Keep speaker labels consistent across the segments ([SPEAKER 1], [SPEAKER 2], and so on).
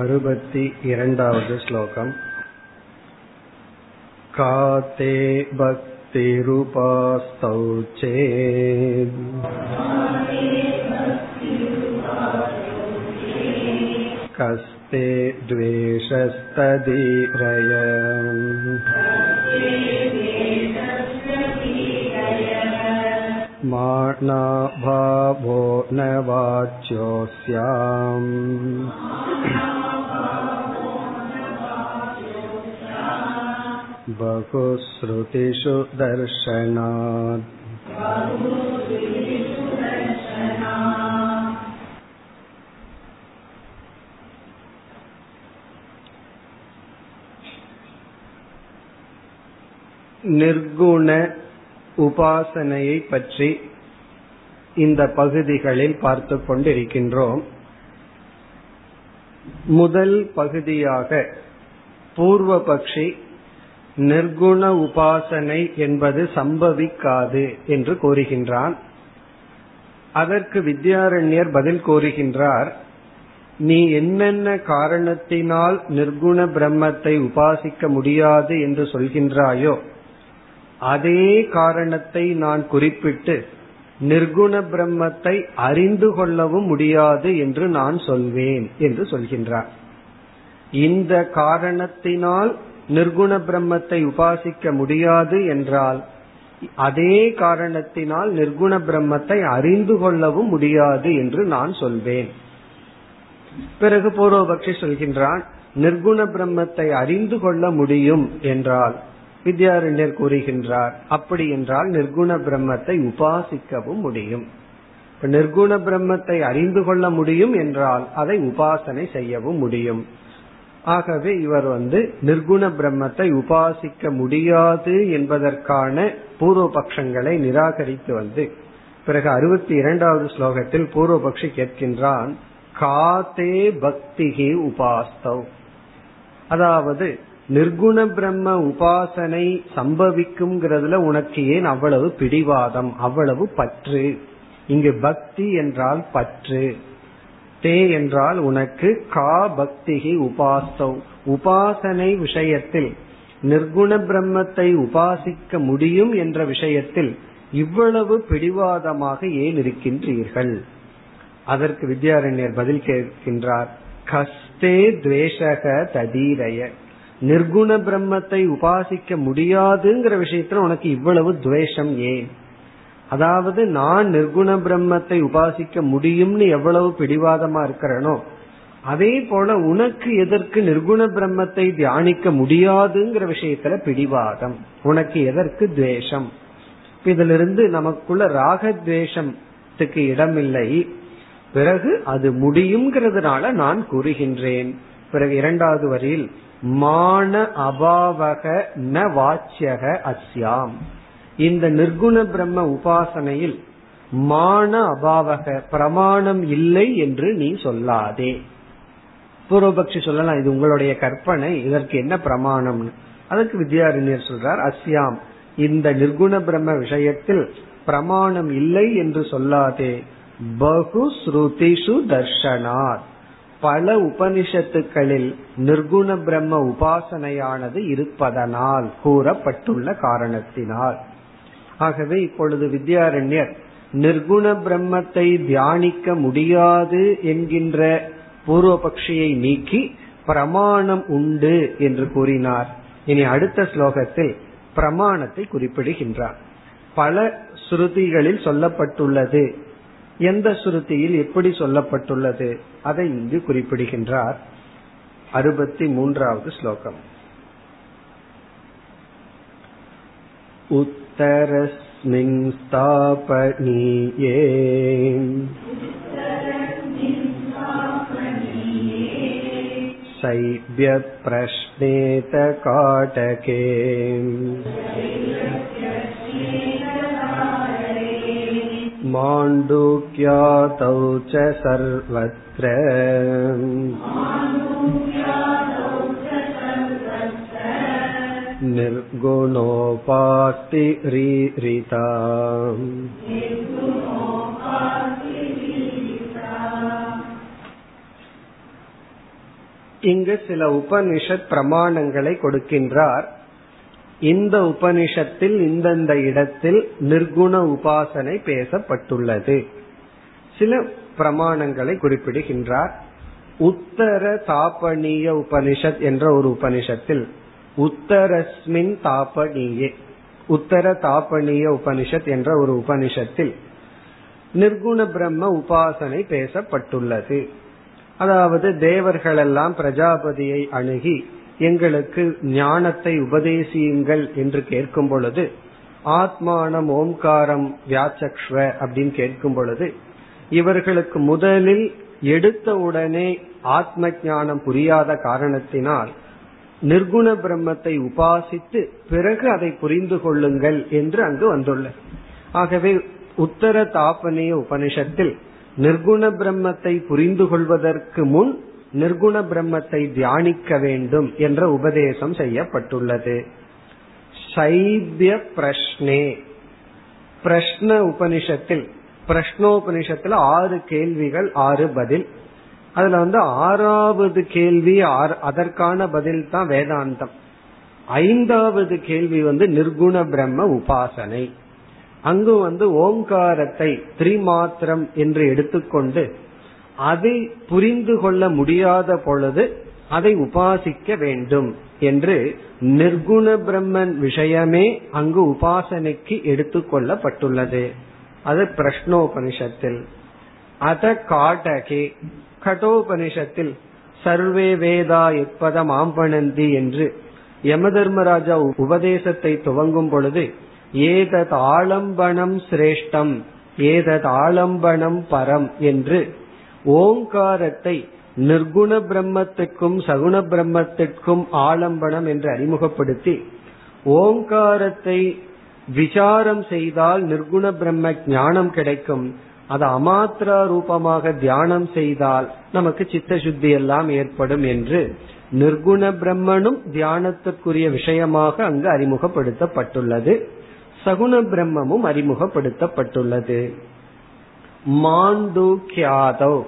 [SPEAKER 1] अरुपति इरण्डावद् श्लोकम् का ते भक्तिरुपास्तौ चेत् कस्ते द्वेषस्तदीरय मानाभावो न वाच्योऽस्याम् बहुश्रुतिषु दर्शनात् நிர்குண உபாசனையை பற்றி இந்த பகுதிகளில் பார்த்து கொண்டிருக்கின்றோம் முதல் பகுதியாக பூர்வபக்ஷி நிர்குண உபாசனை என்பது சம்பவிக்காது என்று கூறுகின்றான். அதற்கு வித்யாரண்யர் பதில் கூறுகின்றார் நீ என்னென்ன காரணத்தினால் நிர்குண பிரம்மத்தை உபாசிக்க முடியாது என்று சொல்கின்றாயோ அதே காரணத்தை நான் குறிப்பிட்டு நிர்குண பிரம்மத்தை அறிந்து கொள்ளவும் முடியாது என்று நான் சொல்வேன் என்று சொல்கின்றார். இந்த காரணத்தினால் நிர்குண பிரம்மத்தை உபாசிக்க முடியாது என்றால் அதே காரணத்தினால் நிர்குண பிரம்மத்தை அறிந்து கொள்ளவும் முடியாது என்று நான் சொல்வேன். பிறகு பூர்வபக்ஷி சொல்கின்றான் நிர்குண பிரம்மத்தை அறிந்து கொள்ள முடியும் என்றால் வித்யாரண்யர் கூறுகின்றார் அப்படி என்றால் நிர்குண பிரம்மத்தை உபாசிக்கவும் முடியும். நிர்குண பிரம்மத்தை அறிந்து கொள்ள முடியும் என்றால் அதை உபாசனை செய்யவும் முடியும். ஆகவே இவர் வந்து நிர்குண பிரம்மத்தை உபாசிக்க முடியாது என்பதற்கான பூர்வபக்ஷங்களை நிராகரித்து வந்து பிறகு அறுபத்தி இரண்டாவது ஸ்லோகத்தில் பூர்வபக்ஷி கேட்கின்றான் காதே பக்திகி உபாஸ்தவ் அதாவது நிர்குண பிரம்ம உபாசனை சம்பவிக்கும்ங்கிறதுல உனக்கு ஏன் அவ்வளவு பிடிவாதம் அவ்வளவு பற்று? இங்கு பக்தி என்றால் பற்று. தே என்றால் உனக்கு கா பக்திகி உபாஸ்தவ் உபாசனை விஷயத்தில் நிர்குண பிரம்மத்தை உபாசிக்க முடியும் என்ற விஷயத்தில் இவ்வளவு பிடிவாதமாக ஏன் இருக்கின்றீர்கள்? அதற்கு வித்யாரண்யர் பதில் கேட்கின்றார். கஸ்தே துவேஷக ததீரய. நிர்குண பிரம்மத்தை உபாசிக்க முடியாதுங்கிற விஷயத்துல உனக்கு இவ்வளவு துவேஷம் ஏன்? அதாவது நான் நிர்குண பிரம்மத்தை உபாசிக்க முடியும்னு எவ்வளவு பிடிவாதமா இருக்கிறனோ அதே போல உனக்கு எதற்கு நிர்குண பிரம்மத்தை தியானிக்க முடியாதுங்கிற விஷயத்துல பிடிவாதம். உனக்கு எதற்கு துவேஷம்? இதிலிருந்து நமக்குள்ள ராகத்வேஷத்துக்கு இடமில்லை. பிறகு அது முடியுங்கிறதுனால நான் கூறுகின்றேன். பிறகு இரண்டாவது வரியில் மான அபாவக ந வாச்சியக அஸ்யாம். இந்த நிர்குண பிரம்ம உபாசனையில் மான அபாவக பிரமாணம் இல்லை என்று நீ சொல்லாதே. பூர்வபக்ஷி சொல்லலாம் இது உங்களுடைய கற்பனை இதற்கு என்ன பிரமாணம் அதற்கு வித்யாரண்யர் சொல்றார் அஸ்யாம் இந்த நிர்குண பிரம்ம விஷயத்தில் பிரமாணம் இல்லை என்று சொல்லாதே. பகு ஸ்ருதிஷு தர்ஷனாத். பல உபனிஷத்துக்களில் நிர்குண பிரம்ம உபாசனையானது இருப்பதனால் கூறப்பட்டுள்ள காரணத்தினால். ஆகவே இப்பொழுது வித்யாரண்யர் நிர்குண பிரம்மத்தை தியானிக்க முடியாது என்கின்ற பூர்வபக்ஷியை நீக்கி பிரமாணம் உண்டு என்று கூறினார். இனி அடுத்த ஸ்லோகத்தில் பிரமாணத்தை குறிப்பிடுகின்றார். பல ஸ்ருதிகளில் சொல்லப்பட்டுள்ளது. எந்த ஸ்ருதியில் எப்படி சொல்லப்பட்டுள்ளது? அதை இங்கு குறிப்பிடுகின்றார். அறுபத்தி மூன்றாவது ஸ்லோகம். उत्तरस्मिन् स्थापनीये शैब्यप्रश्नेत काटके माण्डूक्यातौ च सर्वत्र निर्गुणोपास्ति रीरिता இங்கு சில உபனிஷத் பிரமாணங்களை கொடுக்கின்றார் இந்த உபனிஷத்தில் இந்தந்த இடத்தில் நிர்குண உபாசனை பேசப்பட்டுள்ளது சில பிரமாணங்களை குறிப்பிடுகின்றார் உத்தர தாபனீய உபனிஷத் என்ற ஒரு உபனிஷத்தில் உத்தரஸ்மின் தாபனீயே உத்தர தாபனீய உபனிஷத் என்ற ஒரு உபனிஷத்தில் நிர்குண பிரம்ம உபாசனை பேசப்பட்டுள்ளது. அதாவது தேவர்களெல்லாம் பிரஜாபதியை அணுகி எங்களுக்கு ஞானத்தை உபதேசியுங்கள் என்று கேட்கும் பொழுது ஆத்மானம் ஓம்காரம் வியாச்சக்ஷ்வ அப்படின்னு கேட்கும் பொழுது இவர்களுக்கு முதலில் எடுத்த உடனே ஆத்ம ஞானம் புரியாத காரணத்தினால் நிர்குண பிரம்மத்தை உபாசித்து பிறகு அதை புரிந்து கொள்ளுங்கள் என்று அங்கு வந்துள்ளது. ஆகவே உத்தர தாபனிய உபனிஷத்தில் நிர்குண பிரம்மத்தை புரிந்து கொள்வதற்கு முன் நிர்குண பிரம்மத்தை தியானிக்க வேண்டும் என்ற உபதேசம் செய்யப்பட்டுள்ளது. சைத்ய பிரஷ்னே. பிரஷ்ன உபனிஷத்தில் பிரஷ்னோபனிஷத்துல ஆறு கேள்விகள் ஆறு பதில். அதுல வந்து ஆறாவது கேள்வி அதற்கான பதில் தான் வேதாந்தம். ஐந்தாவது கேள்வி வந்து நிர்குண பிரம்ம உபாசனை. அங்கு வந்து ஓங்காரத்தை திரிமாத்திரம் என்று எடுத்துக்கொண்டு அதை புரிந்து கொள்ள முடியாத பொழுது அதை உபாசிக்க வேண்டும் என்று நிர்குண பிரம்மன் விஷயமே அங்கு உபாசனைக்கு எடுத்துக்கொள்ளப்பட்டுள்ளது. அது பிரஷ்னோபனிஷத்தில். அத காட்டகே கடோபனிஷத்தில் சர்வே வேதா எப்பதம் ஆம்பனந்தி என்று யமதர்மராஜா உபதேசத்தை துவங்கும் பொழுது ஏதத் ஆலம்பனம் சிரேஷ்டம் ஏதத் ஆலம்பனம் பரம் என்று ஓங்காரத்தை நிர்குண பிரம்மத்துக்கும் சகுண பிரம்மத்திற்கும் ஆலம்பனம் என்று அறிமுகப்படுத்தி ஓங்காரத்தை விசாரம் செய்தால் நிர்குண பிரம்ம ஞானம் கிடைக்கும். அது அமாத்திரா ரூபமாக தியானம் செய்தால் நமக்கு சித்த சுத்தி எல்லாம் ஏற்படும் என்று நிர்குண பிரம்மனும் தியானத்திற்குரிய விஷயமாக அங்கு அறிமுகப்படுத்தப்பட்டுள்ளது. சகுண பிரம்மமும் அறிமுகப்படுத்தப்பட்டுள்ளது. மாண்டூக்கியாதோ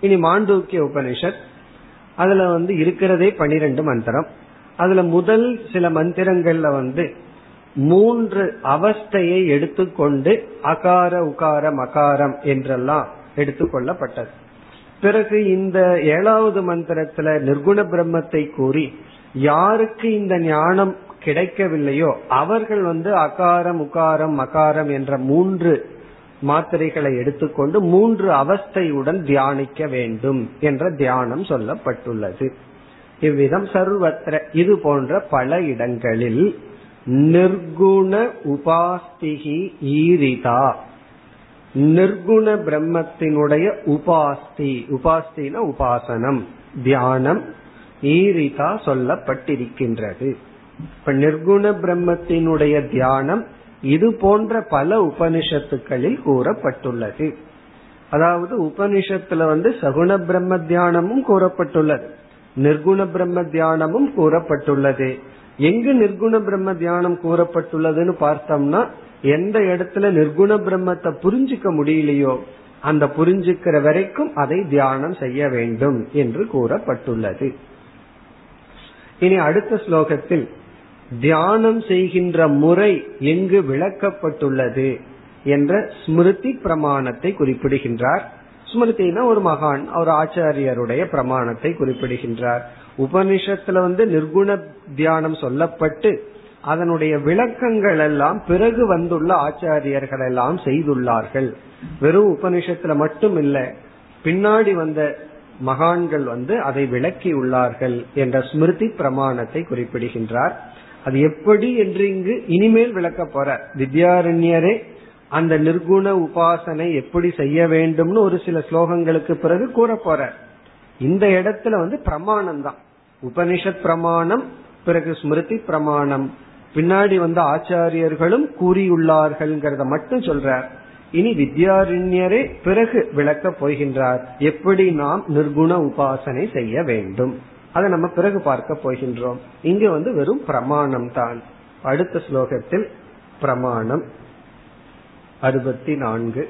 [SPEAKER 1] இனி மாண்டூக்கிய உபனிஷத். அதுல வந்து இருக்கிறதே பனிரெண்டு மந்திரம். அதுல முதல் சில மந்திரங்கள்ல வந்து மூன்று அவஸ்தையை எடுத்துக்கொண்டு அகார உகார மகாரம் என்றெல்லாம் எடுத்துக்கொள்ளப்பட்டது. பிறகு இந்த ஏழாவது மந்திரத்துல நிர்குண பிரம்மத்தை கூறி யாருக்கு இந்த ஞானம் கிடைக்கவில்லையோ அவர்கள் வந்து அகாரம் உகாரம் மகாரம் என்ற மூன்று மாத்திரைகளை எடுத்துக்கொண்டு மூன்று அவஸ்தையுடன் தியானிக்க வேண்டும் என்ற தியானம் சொல்லப்பட்டுள்ளது. இவ்விதம் சர்வத்திர இது போன்ற பல இடங்களில் நிர்குண உபாஸ்திகி ஈரிதா. நிர்குண பிரம்மத்தினுடைய உபாஸ்தி. உபாஸ்தின உபாசனம் தியானம் ஈரிதா சொல்லப்பட்டிருக்கின்றது. இப்ப நிர்குண பிரம்மத்தினுடைய தியானம் இது போன்ற பல உபனிஷத்துக்களில் கூறப்பட்டுள்ளது. அதாவது உபனிஷத்துல வந்து சகுண பிரம்ம தியானமும் கூறப்பட்டுள்ளது. நிர்குண பிரம்ம தியானமும் கூறப்பட்டுள்ளது. எங்கு நிர்குண பிரம்ம தியானம் கூறப்பட்டுள்ளதுன்னு பார்த்தோம்னா எந்த இடத்துல நிர்குண பிரம்மத்தை புரிஞ்சுக்க முடியலையோ அந்த புரிஞ்சுக்கிற வரைக்கும் அதை தியானம் செய்ய வேண்டும் என்று கூறப்பட்டுள்ளது. இனி அடுத்த ஸ்லோகத்தில் தியானம் செய்கின்ற முறை எங்கு விளக்கப்பட்டுள்ளது என்ற ஸ்மிருதி பிரமாணத்தை குறிப்பிடுகின்றார். ஸ்மிருதினா ஒரு மகான் ஒரு ஆச்சாரியருடைய பிரமாணத்தை குறிப்பிடுகின்றார். உபனிஷத்துல வந்து நிர்குண தியானம் சொல்லப்பட்டு அதனுடைய விளக்கங்கள் எல்லாம் பிறகு வந்துள்ள ஆச்சாரியர்கள் எல்லாம் செய்துள்ளார்கள். வெறும் உபனிஷத்துல மட்டும் இல்ல பின்னாடி வந்த மகான்கள் வந்து அதை விளக்கி உள்ளார்கள் என்ற ஸ்மிருதி பிரமாணத்தை குறிப்பிடுகின்றார். அது எப்படி என்று இங்கு இனிமேல் விளக்க போற. வித்யாரண்யரே அந்த நிர்குண உபாசனை எப்படி செய்ய வேண்டும்னு ஒரு சில ஸ்லோகங்களுக்கு பிறகு கூற போற இந்த இடத்துல வந்து பிரமாணம் தான் உபனிஷத் பிரமாணம் பிறகு ஸ்மிருதி பிரமாணம். பின்னாடி வந்த ஆச்சாரியர்களும் கூறியுள்ளார்கள்ங்கிறத மட்டும் சொல்றார். இனி வித்யாரண்யரே பிறகு விளக்க போகின்றார். எப்படி நாம் நிர்குண உபாசனை செய்ய வேண்டும்? அதை நம்ம பிறகு பார்க்க போகின்றோம். இங்க வந்து வெறும் பிரமாணம் தான். அடுத்த ஸ்லோகத்தில் பிரமாணம். அறுபத்தி நான்கு.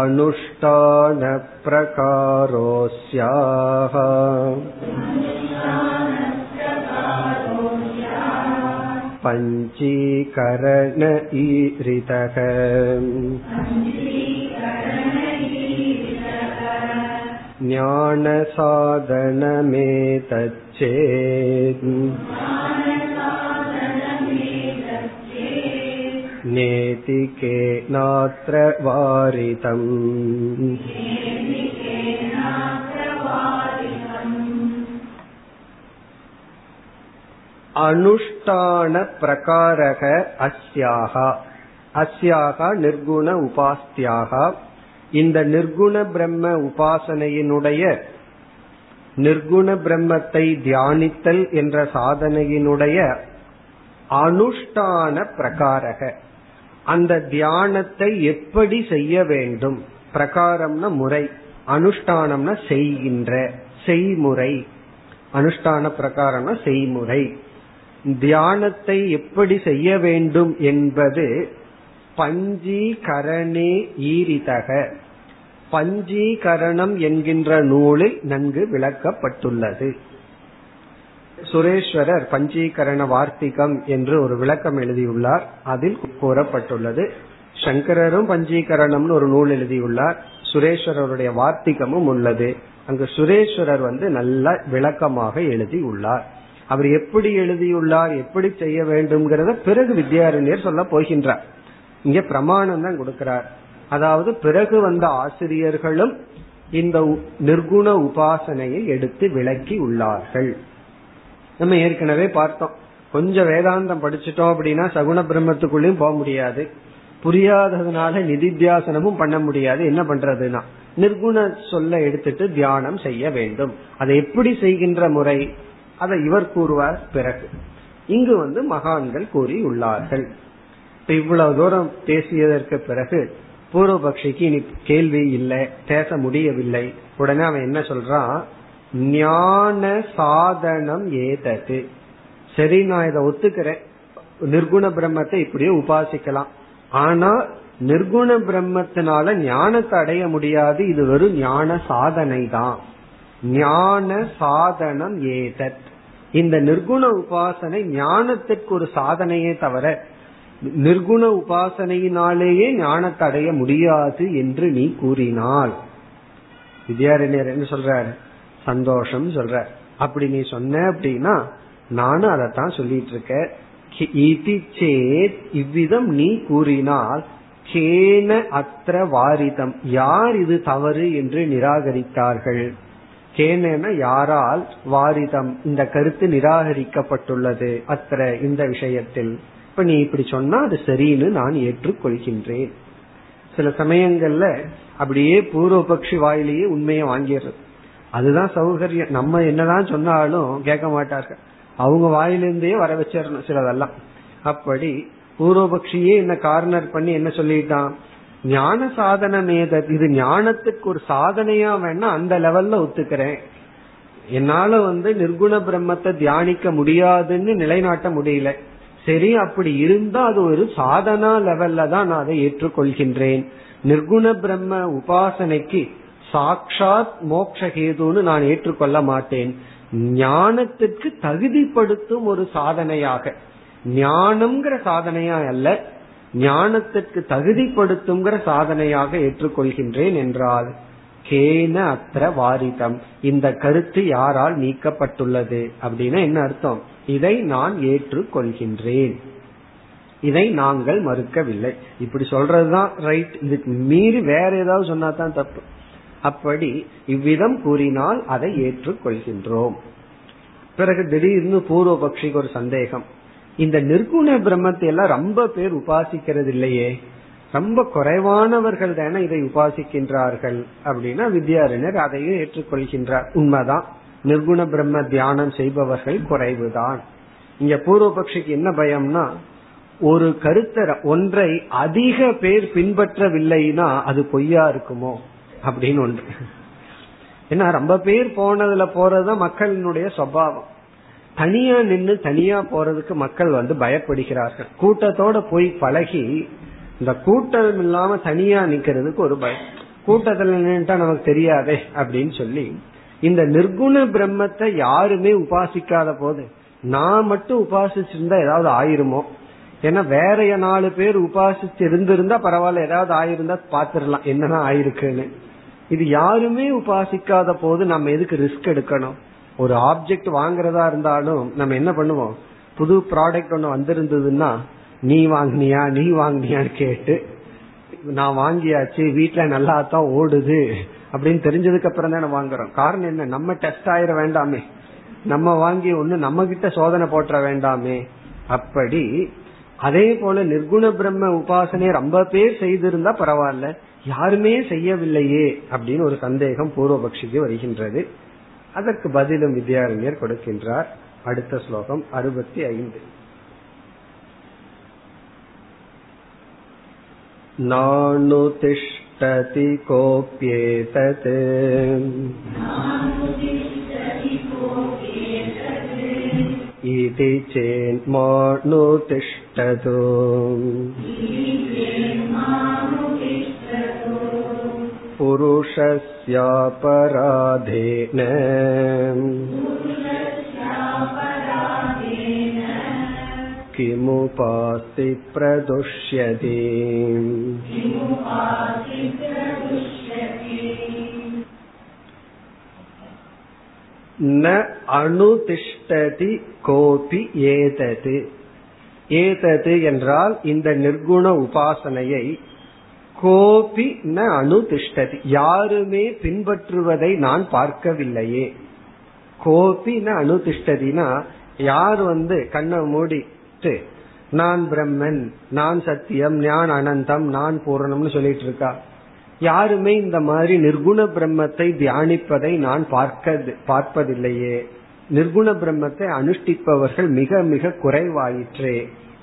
[SPEAKER 1] अनुष्ठानप्रकारोऽस्याः पञ्चीकरण ईरितः ज्ञानसाधनमेतच्चेत् नेति केनात्र वारितम् அனுஷ்டான பிரகாரக அஸ்யாகா அஸ்யாகா நிர்குண உபாஸ்தியாக இந்த நிர்குண பிரம்ம உபாசனையினுடைய நிர்குண பிரம்மத்தை தியானித்தல் என்ற சாதனையினுடைய அனுஷ்டான பிரகாரக அந்த தியானத்தை எப்படி செய்ய வேண்டும்? பிரகாரம்னா முறை அனுஷ்டானம்னா செய்கின்ற செய்முறை. அனுஷ்டான பிரகாரம்னா செய்முறை. தியானத்தை எப்படி செய்ய வேண்டும் என்பது பஞ்சீகரணே ஈரிதக. பஞ்சீகரணம் என்கின்ற நூலில் நன்கு விளக்கப்பட்டுள்ளது. சுரேஸ்வரர் பஞ்சீகரண வார்த்திகம் என்று ஒரு விளக்கம் எழுதியுள்ளார். அதில் கூறப்பட்டுள்ளது சங்கரரும் பஞ்சீகரணம்னு ஒரு நூல் எழுதியுள்ளார். சுரேஸ்வரருடைய வார்த்திகமும் உள்ளது. அங்கு சுரேஸ்வரர் வந்து நல்ல விளக்கமாக எழுதியுள்ளார். அவர் எப்படி எழுதியுள்ளார் எப்படி செய்ய வேண்டும்ங்கிறத பிறகு வித்யாரண்யர் சொல்ல போகின்றார். இங்க பிரமாணம் தான் கொடுக்கிறார். அதாவது பிறகு வந்த ஆசிரியர்களும் இந்த நிர்குண உபாசனையை எடுத்து விளக்கி உள்ளார்கள். நம்ம ஏற்கனவே பார்த்தோம். கொஞ்சம் வேதாந்தம் படிச்சுட்டோம் அப்படின்னா சகுண பிரம்மத்துக்குள்ளயும் போக முடியாது. புரியாததுனால நிதித்தியாசனமும் பண்ண முடியாது. என்ன பண்றதுன்னா நிர்குண சொல்ல எடுத்துட்டு தியானம் செய்ய வேண்டும். அதை எப்படி செய்கின்ற முறை? அதை இவர் கூறுவார் பிறகு. இங்கு வந்து மகான்கள் கூறி உள்ளார்கள் இப்ப இவ்வளவு தூரம் பேசியதற்கு பிறகு பூர்வபக்ஷிக்கு இனி கேள்வி இல்லை பேச முடியவில்லை. உடனே அவன் என்ன சொல்றான்? ஞான சாதனம் ஏதது. சரி நான் இதை ஒத்துக்கிறேன். நிர்குண பிரம்மத்தை இப்படியே உபாசிக்கலாம். ஆனா நிர்குண பிரம்மத்தினால ஞானத்தை அடைய முடியாது. இது வெறும் ஞான சாதனை தான் ஞான சாதனம் ஏதத். இந்த நிர்குண உபாசனை ஞானத்திற்கு ஒரு சாதனையே தவிர நிர்குண உபாசனையினாலேயே ஞானத்தை அடைய முடியாது என்று நீ கூறினால். வித்யாரண்யர் என்ன சொல்றாரு? சந்தோஷம் சொல்ற. அப்படி நீ சொன்ன அப்படின்னா நானும் அதைத்தான் சொல்லிட்டு இருக்கேன். இவ்விதம் நீ கூறினால் கேன அத்திர வாரிதம். யார் இது தவறு என்று நிராகரித்தார்கள்? கேனன யாரால் வாரிதம்? இந்த கருத்து நிராகரிக்கப்பட்டுள்ளது அத்திர இந்த விஷயத்தில். இப்ப நீ இப்படி சொன்னா அது சரின்னு நான் ஏற்றுக்கொள்கின்றேன். சில சமயங்கள்ல அப்படியே பூர்வபக்ஷி வாயிலேயே உண்மையை வாங்கிடுறது. அதுதான் சௌகரியம். நம்ம என்னதான் சொன்னாலும் கேட்க மாட்டார்கள். அவங்க வாயிலிருந்தே வர வச்சிடணும் சிலதெல்லாம். அப்படி பூர்வபக்ஷியே என்ன கார்னர் பண்ணி என்ன சொல்லிட்டான்? ஞான சாதனம் ஏதது இது ஞானத்துக்கு ஒரு சாதனையா வேணா அந்த லெவல்ல ஒத்துக்கிறேன். என்னால வந்து நிர்குண பிரம்மத்தை தியானிக்க முடியாதுன்னு நிலைநாட்ட முடியல. சரி அப்படி இருந்தா அது ஒரு சாதனா லெவல்ல தான் நான் அதை ஏற்றுக்கொள்கின்றேன். நிர்குண பிரம்ம உபாசனைக்கு சாக்ஷாத் மோக்ஷகேதுன்னு நான் ஏற்றுக்கொள்ள மாட்டேன். ஞானத்திற்கு தகுதிப்படுத்தும் ஒரு சாதனையாக. ஞானம்ங்கிற சாதனையா அல்ல ஞானத்திற்கு தகுதிப்படுத்துங்கிற சாதனையாக ஏற்றுக்கொள்கின்றேன் என்றால் கேன அத்திர வாரிதம். இந்த கருத்து யாரால் நீக்கப்பட்டுள்ளது அப்படின்னா என்ன அர்த்தம்? இதை நான் ஏற்றுக்கொள்கின்றேன். இதை நாங்கள் மறுக்கவில்லை. இப்படி சொல்றதுதான் ரைட் இதுக்கு மீறி வேற ஏதாவது சொன்னா தான் தப்பு. அப்படி இவ்விதம் கூறினால் அதை ஏற்றுக்கொள்கின்றோம். பிறகு திடீர்னு பூர்வ பக்ஷிக்கு ஒரு சந்தேகம். இந்த நிர்குண பிரம்மத்தை எல்லாம் ரொம்ப பேர் உபாசிக்கிறது இல்லையே ரொம்ப குறைவானவர்கள் தானே இதை உபாசிக்கின்றார்கள் அப்படின்னா வித்யாரண்யர் அதையும் ஏற்றுக்கொள்கின்றார். உண்மைதான். நிர்குண பிரம்ம தியானம் செய்பவர்கள் குறைவுதான். இங்க பூர்வபக்ஷிக்கு என்ன பயம்னா ஒரு கருத்தர ஒன்றை அதிக பேர் பின்பற்றவில்லைன்னா அது பொய்யா இருக்குமோ? அப்படின்னு ஒன்று. ஏன்னா ரொம்ப பேர் போனதுல போறதுதான் மக்களினுடைய சுவாவம் தனியா நின்று தனியா போறதுக்கு மக்கள் வந்து பயப்படுகிறார்கள். கூட்டத்தோட போய் பழகி இந்த கூட்டம் இல்லாம தனியா நிக்கிறதுக்கு ஒரு பயம். கூட்டத்துல நின்றுட்டா நமக்கு தெரியாதே அப்படின்னு சொல்லி இந்த நிர்குண பிரம்மத்தை யாருமே உபாசிக்காத போது நான் மட்டும் உபாசிச்சிருந்தா ஏதாவது ஆயிருமோ? ஏன்னா வேற நாலு பேர் உபாசிச்சு இருந்திருந்தா பரவாயில்ல ஏதாவது ஆயிருந்தா பாத்துடலாம் என்னதான் ஆயிருக்குன்னு. இது யாருமே உபாசிக்காத போது நம்ம எதுக்கு ரிஸ்க் எடுக்கணும்? ஒரு ஆப்ஜெக்ட் வாங்குறதா இருந்தாலும் நம்ம என்ன பண்ணுவோம்? புது ப்ராடக்ட் ஒண்ணு வந்திருந்ததுன்னா நீ வாங்கினியா நீ வாங்கினியான்னு கேட்டு நான் வாங்கியாச்சு வீட்டுல நல்லா தான் ஓடுது அப்படின்னு தெரிஞ்சதுக்கு அப்புறம் தான் வாங்குறோம். காரணம் என்ன? நம்ம டெஸ்ட் ஆயிர வேண்டாமே. நம்ம வாங்கி ஒண்ணு நம்ம கிட்ட சோதனை போட்டுற வேண்டாமே. அப்படி அதே போல நிர்குண பிரம்ம உபாசனை ரொம்ப பேர் செய்திருந்தா பரவாயில்ல. யாருமே செய்யவில்லையே அப்படின்னு ஒரு சந்தேகம் பூர்வபக்ஷிக்கு வருகின்றது அதற்கு பதிலும் வித்யாரண்யர் கொடுக்கின்றார் அடுத்த ஸ்லோகம் அறுபத்தி ஐந்து नानुतिष्ठति कोऽप्येतत् इति चेन्मानुतिष्ठतु पुरुषस्यापराधेन किमुपास्ति प्रदुष्यति न அணுதிஷ்டதி கோபி ஏதது ஏதது என்றால் இந்த நிர்குண உபாசனையை கோபி ந அனுதிஷ்டதி யாருமே பின்பற்றுவதை நான் பார்க்கவில்லையே. கோபி ந அனுதிஷ்டதினா யார் வந்து கண்ணை மூடிட்டு நான் பிரம்மன் நான் சத்தியம் நான் அனந்தம் நான் பூரணம்னு சொல்லிட்டு இருக்கா யாருமே இந்த மாதிரி நிர்குண பிரம்மத்தை தியானிப்பதை நான் பார்க்க பார்ப்பதில்லையே. நிர்குண பிரம்மத்தை அனுஷ்டிப்பவர்கள் மிக மிக குறைவாயிற்றே.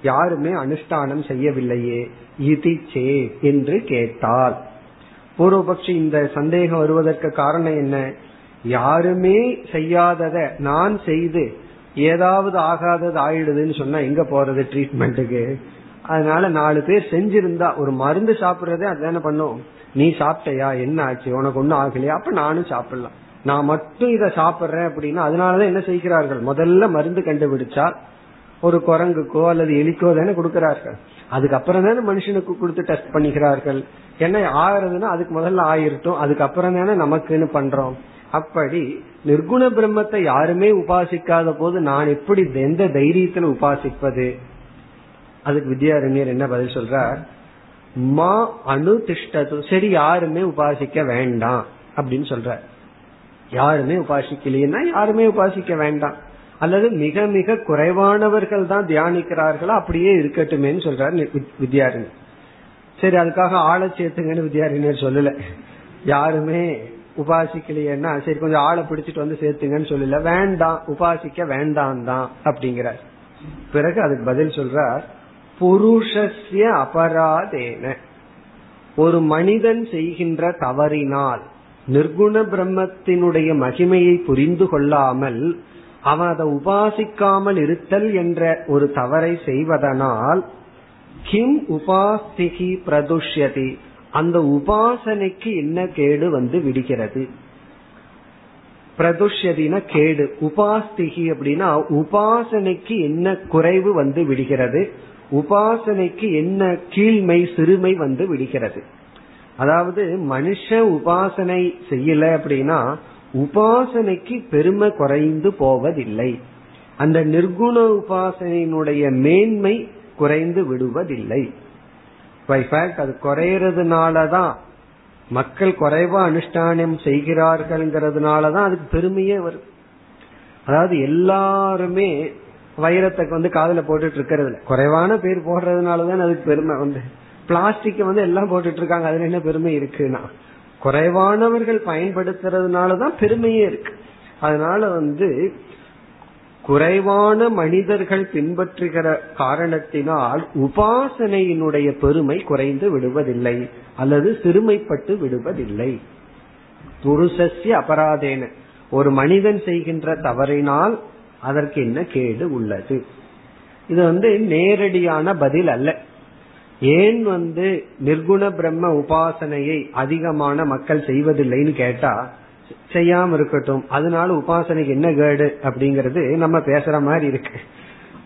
[SPEAKER 1] யாருமே அனுஷ்டானம் செய்யவில்லையே. இது சே என்று கேட்டால் பூர்வபக்ஷி இந்த சந்தேகம் வருவதற்கு காரணம் என்ன? யாருமே செய்யாதத நான் செய்து ஏதாவது ஆகாதது ஆயிடுதுன்னு சொன்னா எங்க போறது ட்ரீட்மெண்ட்டுக்கு அதனால நாலு பேர் செஞ்சிருந்தா ஒரு மருந்து சாப்பிடுறதே அதுதானே பண்ணும். நீ சாப்பிட்டையா? என்ன ஆச்சு? உனக்கு ஒன்னும் ஆகலையா? அப்ப நானும் சாப்பிடலாம். நான் மட்டும் இதை சாப்பிடுறேன் அப்படின்னா அதனாலதான் என்ன செய்கிறார்கள்? முதல்ல மருந்து கண்டுபிடிச்சா ஒரு குரங்குக்கோ அல்லது எலிக்கோ தானே கொடுக்கிறார்கள். அதுக்கப்புறம் தானே மனுஷனுக்கு கொடுத்து டெஸ்ட் பண்ணிக்கிறார்கள். என்ன ஆகிறதுனா அதுக்கு முதல்ல ஆயிருட்டும் அதுக்கப்புறம் தானே நமக்குன்னு பண்றோம். அப்படி நிர்குண பிரம்மத்தை யாருமே உபாசிக்காத போது நான் எப்படி எந்த தைரியத்துல உபாசிப்பது? அதுக்கு வித்யாரண்யர் என்ன பதில் சொல்றார்? மா அணுதிஷ்டது சரி யாருமே உபாசிக்க வேண்டாம் அப்படின்னு சொல்ற யாருமே உபாசிக்கலையா யாருமே உபாசிக்க வேண்டாம். அல்லது மிக மிக குறைவானவர்கள் தான் தியானிக்கிறார்களோ அப்படியே இருக்கட்டுமேன்னு சொல்றாரு வித்யாரண்யர் சரி அதுக்காக ஆளை சேர்த்துங்கன்னு வித்யாரண்யர் சொல்லல. யாருமே உபாசிக்கலையேன்னா சரி கொஞ்சம் ஆளை பிடிச்சிட்டு வந்து சேர்த்துங்கன்னு சொல்லல. வேண்டாம் உபாசிக்க வேண்டாம் தான் அப்படிங்கிறார். பிறகு அதுக்கு பதில் சொல்றார் புருஷஸ்ய அபராதேன. ஒரு மனிதன் செய்கின்ற தவறினால் நிர்குண பிரம்மத்தினுடைய மகிமையை புரிந்து கொள்ளாமல் அவன் அதை உபாசிக்காமல் இருத்தல் என்ற ஒரு தவறை செய்வதனால் கிம் உபாஸ்திகி பிரதுஷ்யதி. அந்த உபாசனைக்கு என்ன கேடு வந்து விடுகிறது? பிரதுஷ்யதினா கேடு. உபாஸ்திகி அப்படின்னா உபாசனைக்கு என்ன குறைவு வந்து விடுகிறது? உபாசனைக்கு என்ன கீழ்மை சிறுமை வந்து விடுகிறது? அதாவது மனுஷ உபாசனை செய்யல அப்படின்னா உபாசனைக்கு பெருமை குறைந்து போவதில்லை. அந்த நிர்குண உபாசனையினுடைய மேன்மை குறைந்து விடுவதில்லை. அது குறையறதுனாலதான் மக்கள் குறைவா அனுஷ்டானம் செய்கிறார்கள்ங்கிறதுனாலதான் அதுக்கு பெருமையே வரும். அதாவது எல்லாருமே வைரத்தை வந்து காதல போட்டுட்டு இருக்கிறது குறைவான பேர் போடுறதுனாலதான் அதுக்கு பெருமை வந்து. பிளாஸ்டிக் வந்து எல்லாம் போட்டுட்டு இருக்காங்க அதுல என்ன பெருமை இருக்குன்னா? குறைவானவர்கள் பயன்படுத்துறதுனாலதான் பெருமையே இருக்கு. அதனால வந்து குறைவான மனிதர்கள் பின்பற்றுகிற காரணத்தினால் உபாசனையினுடைய பெருமை குறைந்து விடுவதில்லை அல்லது சிறுமைப்பட்டு விடுவதில்லை. புருஷஸ்ய அபராதேன. ஒரு மனிதன் செய்கின்ற தவறினால் அதற்கு என்ன கேடு உள்ளது? இது வந்து நேரடியான பதில் அல்ல. ஏன் வந்து நிர்குண பிரம்ம உபாசனையை அதிகமான மக்கள் செய்வதில்லைன்னு கேட்டா செய்யாம இருக்கட்டும். அதனால உபாசனைக்கு என்ன கேடு அப்படிங்கறது நம்ம பேசுற மாதிரி இருக்கு.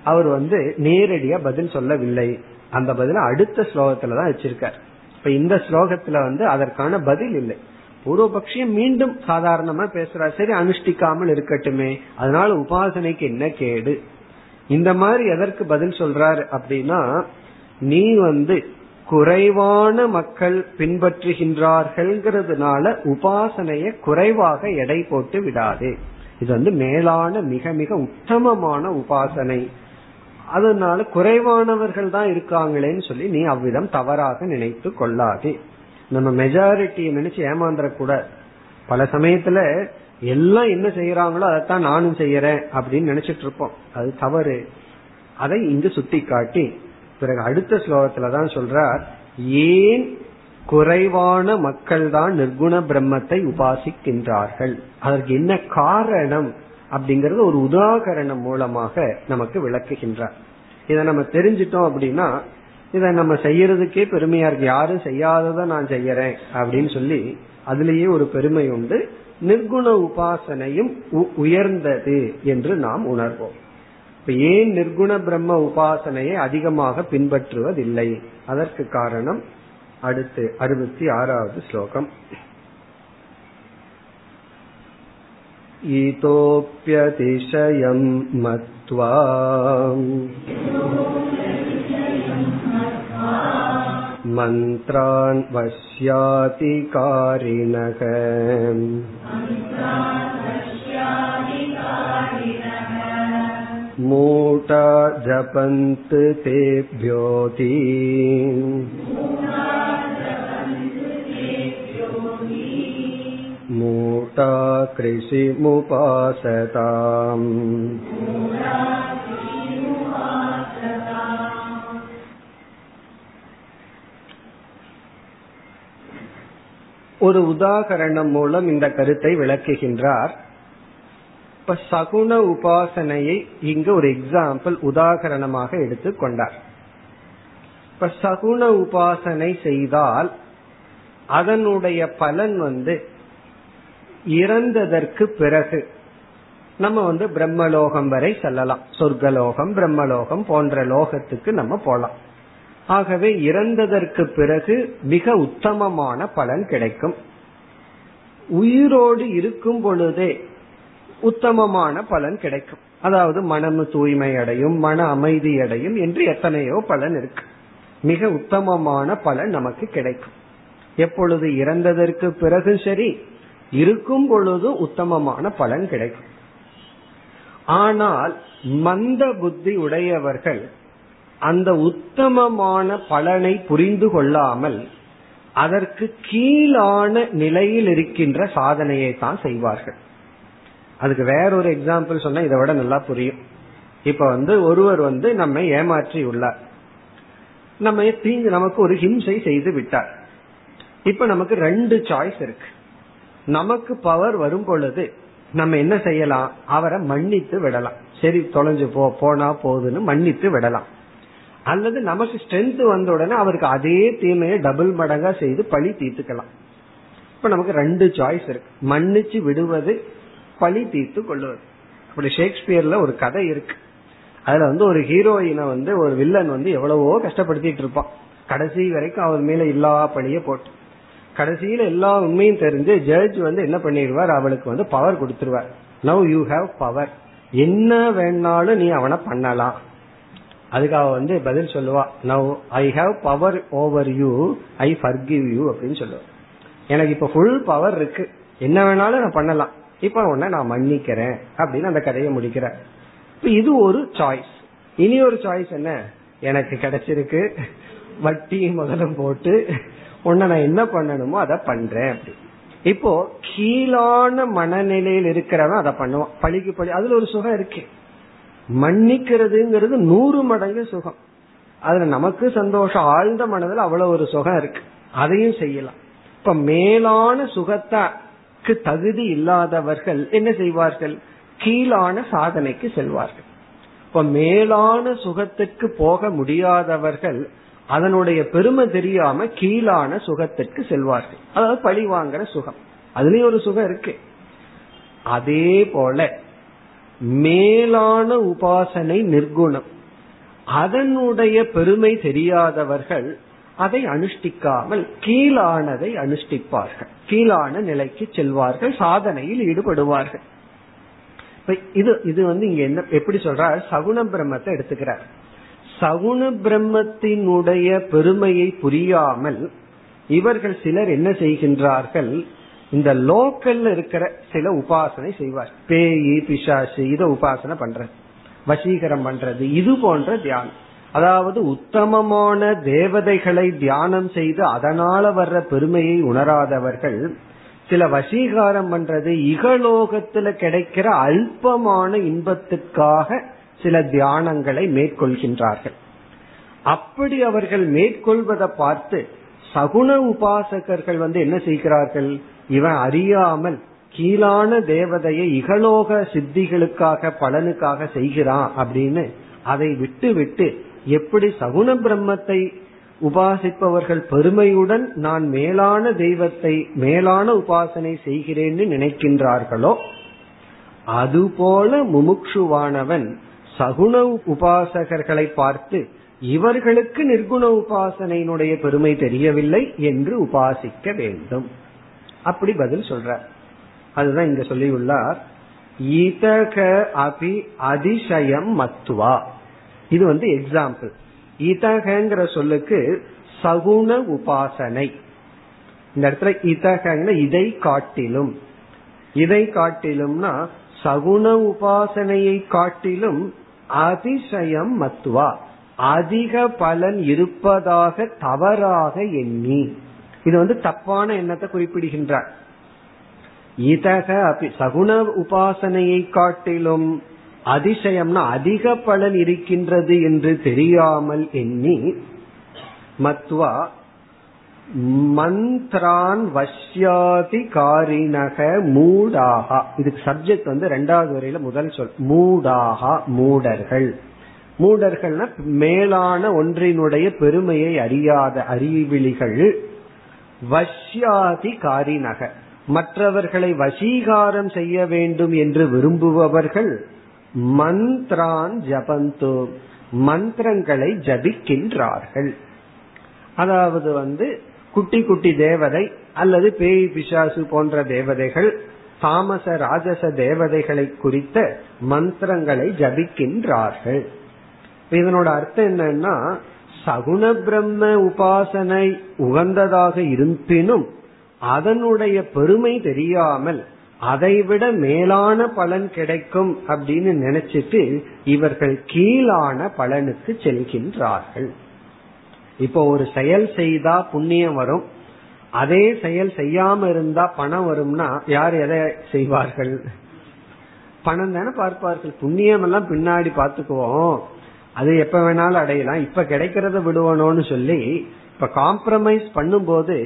[SPEAKER 1] அவர் வந்து நேரடியா பதில் சொல்லவில்லை. அந்த பதில அடுத்த ஸ்லோகத்துல தான் வச்சிருக்கார். இப்ப இந்த ஸ்லோகத்துல வந்து அதற்கான பதில் இல்லை. பூர்வபக்ஷியம் மீண்டும் சாதாரணமா பேசுறார் சரி அனுஷ்டிக்காமல் இருக்கட்டுமே. அதனால உபாசனைக்கு என்ன கேடு? இந்த மாதிரி எதற்கு பதில் சொல்றாரு அப்படின்னா நீ வந்து குறைவான மக்கள் பின்பற்றுகின்றார்கள்ங்கிறதுனால உபாசனைய குறைவாக எடை போட்டு விடாதே. இது வந்து மேலான மிக மிக உத்தமமான உபாசனை. அதனால குறைவானவர்கள் தான் இருக்காங்களேன்னு சொல்லி நீ அவ்விதம் தவறாக நினைத்து கொள்ளாதே. நம்ம மெஜாரிட்டியை நினைச்சு ஏமாந்துட கூட பல சமயத்துல எல்லாம் என்ன செய்யறாங்களோ அதைத்தான் நானும் செய்யறேன் அப்படின்னு நினைச்சிட்டு இருப்போம். அது தவறு. அதை இங்கு சுட்டி காட்டி பிறகு அடுத்த ஸ்லோகத்துலதான் சொல்றார் ஏன் குறைவான மக்கள் தான் நிர்குண பிரம்மத்தை உபாசிக்கின்றார்கள்? அதற்கு என்ன காரணம்? அப்படிங்கறது ஒரு உதாகரணம் மூலமாக நமக்கு விளக்குகின்றார். இதை நம்ம தெரிஞ்சிட்டோம் அப்படின்னா இதை நம்ம செய்யறதுக்கே பெருமையா இருக்கு. யாரும் செய்யாததை நான் செய்யறேன் அப்படின்னு சொல்லி அதுலேயே ஒரு பெருமை உண்டு. நிர்குண உபாசனையும் உயர்ந்தது என்று நாம் உணர்வோம். இப்ப ஏன் நிர்குண பிரம்ம உபாசனையை அதிகமாக பின்பற்றுவதில்லை அதற்கு காரணம் அடுத்து அறுபத்தி ஆறாவது ஸ்லோகம் ईतोऽप्यतिशयं मत्वा मन्त्रान् वश्यातिकारिणः मूटा जपन्त तेभ्योति मूटा कृषिमुपासताम् ஒரு உதாகரணம் மூலம் இந்த கருத்தை விளக்குகின்றார் இப்ப சகுண உபாசனையை இங்கு ஒரு எக்ஸாம்பிள் உதாகரணமாக எடுத்துக்கொண்டார் இப்ப சகுண உபாசனை செய்தால் அதனுடைய பலன் வந்து இறந்ததற்கு பிறகு நம்ம வந்து பிரம்மலோகம் வரை செல்லலாம். சொர்க்கலோகம் பிரம்மலோகம் போன்ற லோகத்துக்கு நம்ம போலாம். ஆகவே இறந்ததற்கு பிறகு மிக உத்தமமான பலன் கிடைக்கும். உயிரோடு இருக்கும் பொழுதே உத்தமமான பலன் கிடைக்கும். அதாவது மனம் தூய்மை அடையும் மன அமைதி அடையும் என்று எத்தனையோ பலன் இருக்கு. மிக உத்தமமான பலன் நமக்கு கிடைக்கும். எப்பொழுது இறந்ததற்கு பிறகு சரி இருக்கும் பொழுது உத்தமமான பலன் கிடைக்கும். ஆனால் மந்த புத்தி உடையவர்கள் அந்த உத்தமமான பலனை புரிந்து கொள்ளாமல் அதற்கு கீழான நிலையில் இருக்கின்ற சாதனையை தான் செய்வார்கள். அதுக்கு வேற ஒரு எக்ஸாம்பிள் சொன்னா இதை விட நல்லா புரியும். இப்ப வந்து ஒருவர் வந்து நம்ம ஏமாற்றி உள்ளார். நம்ம தீங்கு நமக்கு ஒரு ஹிம்சை செய்து விட்டார். இப்ப நமக்கு ரெண்டு சாய்ஸ் இருக்கு. நமக்கு பவர் வரும் பொழுது நம்ம என்ன செய்யலாம்? அவரை மன்னித்து விடலாம். சரி தொலைஞ்சு போ போனா போதுன்னு மன்னித்து விடலாம். அல்லது நமக்கு ஸ்ட்ரென்த் வந்த உடனே அவருக்கு அதே தீமையை டபுள் மடங்கா செய்து பழி தீர்த்துக்கலாம். இப்ப நமக்கு ரெண்டு சாய்ஸ் இருக்கு. மன்னிச்சு விடுவது பழி தீர்த்து கொள்வது அப்படி ஷேக்ஸ்பியர்ல ஒரு கதை இருக்கு. அதுல வந்து ஒரு ஹீரோயினை வந்து ஒரு வில்லன் வந்து எவ்வளவோ கஷ்டப்படுத்திட்டு இருப்பான். கடைசி வரைக்கும் அவர் மேல எல்லா பழிய போட்டு. கடைசியில எல்லா உண்மையும் தெரிஞ்சு ஜட்ஜ் வந்து என்ன பண்ணிடுவார்? அவளுக்கு வந்து பவர் கொடுத்துருவார். நவ் யூ ஹாவ் பவர் என்ன வேணாலும் நீ அவனை பண்ணலாம். அதுக்கு அவ வந்து பதில் சொல்லுவா. Now I have power over you I forgive you அப்படின்னு சொல்லுவா. எனக்கு இப்ப ஃபுல் பவர் இருக்கு. என்ன வேணாலும் நான் பண்ணலாம். இப்ப உன்னை நான் மன்னிக்கிறேன் அப்படின்னு அந்த கதையை முடிக்கிறேன் இப்ப இது ஒரு சாய்ஸ் இனி ஒரு சாய்ஸ் என்ன? எனக்கு கிடைச்சிருக்கு. வட்டி முதலும் போட்டு உன்னை நான் என்ன பண்ணணுமோ அதை பண்றேன் அப்படி. இப்போ கீழான மனநிலையில் இருக்கிறவன் அதை பண்ணுவான். பழிக்கு பழி அதுல ஒரு சுகம் இருக்கு. மன்னிக்கிறதுங்கிறது நூறு மடங்கு சுகம். அதுல நமக்கு சந்தோஷம் ஆழ்ந்த மனதில் அவ்வளவு ஒரு சுகம் இருக்கு. அதையும் செய்யலாம். இப்ப மேலான சுகத்தை அதற்கு தகுதி இல்லாதவர்கள் என்ன செய்வார்கள்? கீழான சாதனைக்கு செல்வார்கள். இப்ப மேலான சுகத்துக்கு போக முடியாதவர்கள் அதனுடைய பெருமை தெரியாம கீழான சுகத்திற்கு செல்வார்கள். அதாவது பழி வாங்குற சுகம். அதுலயும் ஒரு சுகம் இருக்கு. அதே போல மேலான உபாசனை நிர்குணம். அதனுடைய பெருமை தெரியாதவர்கள் அதை அனுஷ்டிக்காமல் கீழானதை அனுஷ்டிப்பார்கள். கீழான நிலைக்கு செல்வார்கள் சாதனையில் ஈடுபடுவார்கள். இது இது வந்து இங்க என்ன எப்படி சொல்றார்? சகுண பிரம்மத்தை எடுத்துக்கிறார். சகுண பிரம்மத்தினுடைய பெருமையை புரியாமல் இவர்கள் சிலர் என்ன செய்கின்றார்கள்? இந்த லோக்கல்ல இருக்கிற சில உபாசனை செய்வார். பேயி பிசாசு இத உபாசனை பண்றது வசீகரம் பண்றது இது போன்ற தியானம். அதாவது உத்தமமான தேவதைகளை தியானம் செய்து அதனால வர்ற பெருமையை உணராதவர்கள் சில வசீகாரம் பண்றது இகலோகத்துல கிடைக்கிற அல்பமான இன்பத்துக்காக சில தியானங்களை மேற்கொள்கின்றார்கள். அப்படி அவர்கள் மேற்கொள்வதை பார்த்து சகுன உபாசகர்கள் வந்து என்ன செய்கிறார்கள்? இவன் அறியாமல் கீழான தேவதையை இகலோக சித்திகளுக்காக பலனுக்காக செய்கிறான் அப்படின்னு அதை விட்டு விட்டு எப்படி சகுண பிரம்மத்தை உபாசிப்பவர்கள் பெருமையுடன் நான் மேலான தெய்வத்தை மேலான உபாசனை செய்கிறேன்னு நினைக்கின்றார்களோ அதுபோல முமுட்சுவானவன் சகுண உபாசகர்களை பார்த்து இவர்களுக்கு நிர்குண உபாசனையினுடைய பெருமை தெரியவில்லை என்று உபாசிக்க வேண்டும். அப்படி பதில் சொல்ற அதுதான் இங்க சொல்லியுள்ளார். இதக அபி அதிசயம் மத்துவா இது வந்து எக்ஸாம்பிள் இதகங்கிற சொல்லுக்கு சகுண உபாசனை. இந்த இடத்துல இதகங்க இதை காட்டிலும். இதை காட்டிலும்னா சகுண உபாசனையை காட்டிலும் அதிசயம் மத்துவா. அதிக பலன் இருப்பதாக தவறாக எண்ணி. இது வந்து தப்பான எண்ணத்தை குறிப்பிடுகின்றார். இதக அப்படி சகுண உபாசனையை காட்டிலும் அதிசயம்னா அதிக பலன் இருக்கின்றது என்று தெரியாமல் எண்ணி மத்வா மந்த்ரான் வஷ்யாதி காரிணக மூடாகா. இதுக்கு சப்ஜெக்ட் வந்து ரெண்டாவது வரையில முதல் சொல் மூடாகா மூடர்கள். மூடர்கள்னா மேலான ஒன்றினுடைய பெருமையை அறியாத அறிவிழிகள் வஷ்யாதி காரிணக. மற்றவர்களை வசீகாரம் செய்ய வேண்டும் என்று விரும்புபவர்கள் மந்த்ரான் ஜபந்து. மந்திரங்களை ஜபிக்கின்றார்கள். அதாவது வந்து குட்டி குட்டி தேவதை அல்லது பேய் பிசாசு போன்ற தேவதைகள் தாமச ராஜச தேவதைகளை குறித்த மந்திரங்களை ஜபிக்கின்றார்கள். இதனோட அர்த்தம் என்னன்னா சகுண பிரம்ம உபாசனை உகந்ததாக இருப்பினும் அதனுடைய பெருமை தெரியாமல் அதைவிட மேலான பலன் கிடைக்கும் அப்படின்னு நினைச்சிட்டு இவர்கள் கீழான பலனுக்கு செல்கின்றார்கள். இப்போ ஒரு செயல் செய்தா புண்ணியம் வரும். அதே செயல் செய்யாம இருந்தா பணம் வரும்னா யார் எதை செய்வார்கள்? பணம் தானே பார்ப்பார்கள். புண்ணியம் எல்லாம் பின்னாடி பாத்துக்குவோம் அது எப்ப வேணாலும் அடையலாம். இப்ப கிடைக்கிறத விடுவணும்னு சொல்லி இப்ப காம்ப்ரமைஸ் பண்ணும்போது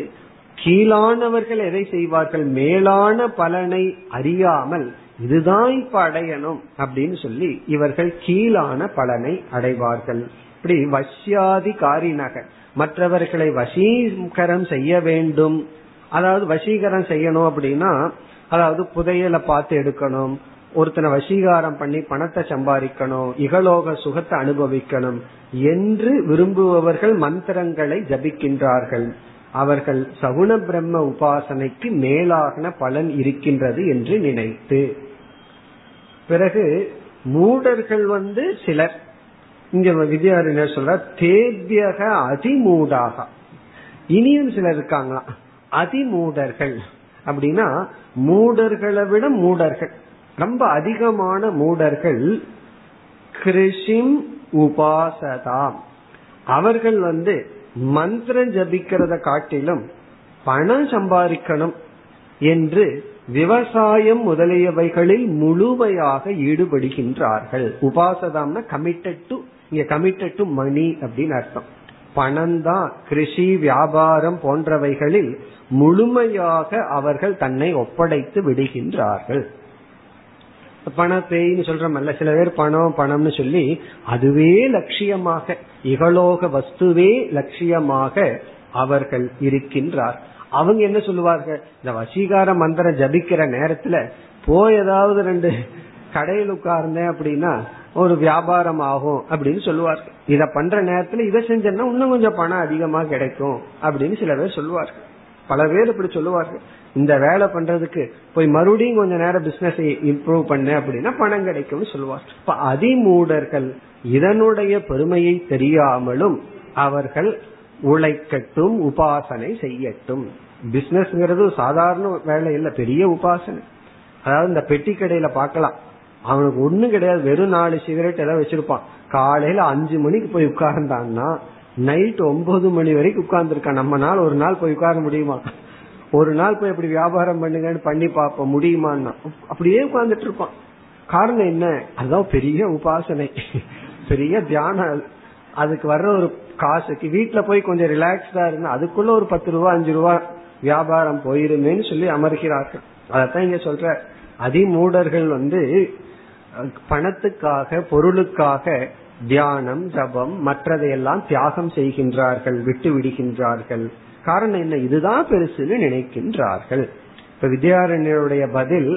[SPEAKER 1] கீழானவர்கள் எதை செய்வார்கள்? மேலான பலனை அறியாமல் இதுதான் இப்ப அடையணும் அப்படின்னு சொல்லி இவர்கள் கீழான பலனை அடைவார்கள். இப்படி வசியாதி காரினக மற்றவர்களை வசீகரம் செய்ய வேண்டும். அதாவது வசீகரம் செய்யணும் அப்படின்னா அதாவது புதையலை பார்த்து எடுக்கணும். ஒருத்தனை வசீகாரம் பண்ணி பணத்தை சம்பாதிக்கணும். இகலோக சுகத்தை அனுபவிக்கணும். என்று விரும்புபவர்கள் மந்திரங்களை ஜபிக்கின்றார்கள். அவர்கள் சகுண பிரம்ம உபாசனைக்கு மேலாகன பலன் இருக்கின்றது என்று நினைத்து. பிறகு மூடர்கள் வந்து சிலர் இங்க வித்யாரிணர் சொல்ற தேவியக அதிமூடாக. இனியும் சிலர் இருக்காங்களாம் அதிமூடர்கள். அப்படின்னா மூடர்களை விட மூடர்கள். ரொம்ப அதிகமான மூடர்கள் கிருஷிம் உபாசதாம். அவர்கள் வந்து மந்திரம் ஜபிக்கிறத காட்டிலும் பணம் சம்பாதிக்கணும் என்று விவசாயம் முதலியவைகளில் முழுமையாக ஈடுபடுகின்றார்கள். உபாசதாம்னா கமிட்டட் டு இங்க கமிட்டட் டு மணி அப்படின்னு அர்த்தம். பணம் தான் கிருஷி வியாபாரம் போன்றவைகளில் முழுமையாக அவர்கள் தன்னை ஒப்படைத்து விடுகின்றார்கள். பண பேய்னு சொல்றமல்ல சில பேர் பணம் பணம்னு சொல்லி அதுவே லட்சியமாக இகலோக வஸ்துவே லட்சியமாக அவர்கள் இருக்கின்றார். அவங்க என்ன சொல்லுவார்கள்? இந்த வசீகார மந்திரம் ஜபிக்கிற நேரத்துல போய் ஏதாவது ரெண்டு கடையில் உட்கார்ந்தேன் அப்படின்னா ஒரு வியாபாரம் ஆகும் அப்படின்னு சொல்லுவார்கள். இத பண்ற நேரத்துல இதை செஞ்சேன்னா இன்னும் கொஞ்சம் பணம் அதிகமா கிடைக்கும் அப்படின்னு சில பேர் சொல்லுவார்கள். பல பேர் இப்படி சொல்லுவார்கள். இந்த வேலை பண்றதுக்கு போய் மறுபடியும் கொஞ்ச நேரம் பிசினஸ் இம்ப்ரூவ் பண்ண அப்படின்னா பணம் கிடைக்கும்னு சொல்லுவார். இப்ப அதிமூடர்கள் இதனுடைய பெருமையை தெரியாமலும் அவர்கள் உழைக்கட்டும் உபாசனை செய்யட்டும். பிசினஸ்ங்கிறது சாதாரண வேலை இல்ல பெரிய உபாசனை. அதாவது இந்த பெட்டி கடையில பாக்கலாம் அவனுக்கு ஒண்ணும் கிடையாது வெறும் நாலு சிகரெட் எல்லாம் வச்சிருப்பான். காலையில அஞ்சு மணிக்கு போய் உட்கார்ந்தான்னா நைட் ஒன்பது மணி வரைக்கும் உட்கார்ந்துருக்கான். நம்ம நாள் ஒரு நாள் போய் உட்கார முடியுமா? ஒரு நாள் போய் எப்படி வியாபாரம் பண்ணுங்கன்னு பண்ணி பார்ப்போம். முடியுமான்னா? அப்படியே உட்கார்ந்துட்டு இருப்பான் காரணம் என்ன? அதுதான் பெரிய உபாசனை. பெரிய தியானம் அதுக்கு வர்ற ஒரு காசுக்கு வீட்டுல போய் கொஞ்சம் ரிலாக்ஸ்டா இருந்தா அதுக்குள்ள ஒரு பத்து ரூபா அஞ்சு ரூபா வியாபாரம் போயிருமேன்னு சொல்லி அமர்கிறார்கள். அதத்தான் இங்க சொல்ற. அதிமூடர்கள் வந்து பணத்துக்காக பொருளுக்காக தியானம் ஜபம் மற்றதையெல்லாம் தியாகம் செய்கின்றார்கள் விட்டு விடுகின்றார்கள். காரணம் என்ன? இதுதான் பெருசுன்னு நினைக்கின்றார்கள். இப்ப வித்யாரண்யருடைய பதில்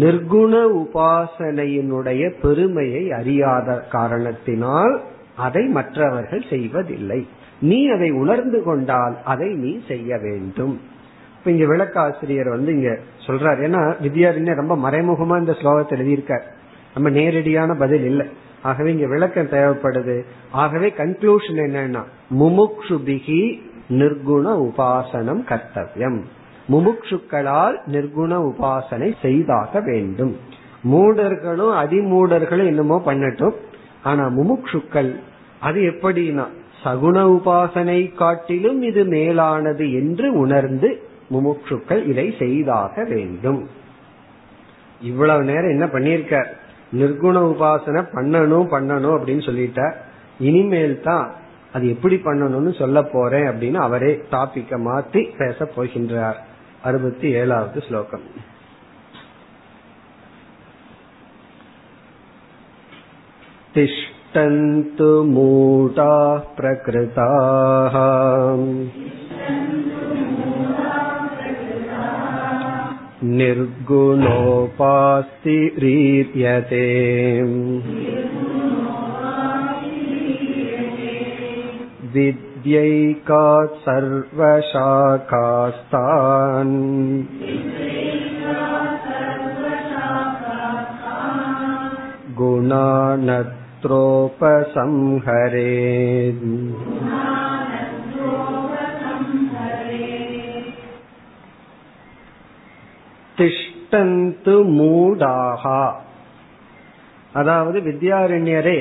[SPEAKER 1] நிர்குண உபாசனையினுடைய பெருமையை அறியாத காரணத்தினால் அதை மற்றவர்கள் செய்வதில்லை. நீ அதை உணர்ந்து கொண்டால் அதை நீ செய்ய வேண்டும். இப்ப இங்க விளக்காசிரியர் வந்து இங்க சொல்றாரு. ஏன்னா வித்யாரண்யர் ரொம்ப மறைமுகமா இந்த ஸ்லோகத்தை எழுதியிருக்கார். நம்ம நேரடியான பதில் இல்லை. ஆகவே இங்க விளக்கம் தேவைப்படுது. ஆகவே கன்க்ளூஷன் என்னன்னா முமுக்ஷுபிகி நிர்குண உபாசனம் கர்த்தவியம். முமுக்ஷுக்களால் நிர்குண உபாசனை செய்தாக வேண்டும். மூடர்களும் அதிமூடர்களும் என்னமோ பண்ணட்டும். ஆனா முமுக்ஷுக்கள் அது எப்படின்னா சகுண உபாசனை காட்டிலும் இது மேலானது என்று உணர்ந்து முமுட்சுக்கள் இதை செய்தாக வேண்டும். இவ்வளவு நேரம் என்ன பண்ணிருக்க நிர்குண உபாசனை பண்ணணும் பண்ணணும் அப்படின்னு சொல்லிட்டார் இனிமேல் தான் அது எப்படி பண்ணணும்னு சொல்ல போறேன் அப்படின்னு அவரே டாபிக்க மாத்தி பேச போகின்றார் அறுபத்தி ஏழாவது ஸ்லோகம் तिष्ठन्तु मूढा प्रकृताः निर्गुणोपास्ति विद्यैकात् सर्वशाखास्तान् गुणानत्रोपसंहरेत् திஷ்டந்து மூடாகா அதாவது வித்யாரண்யரே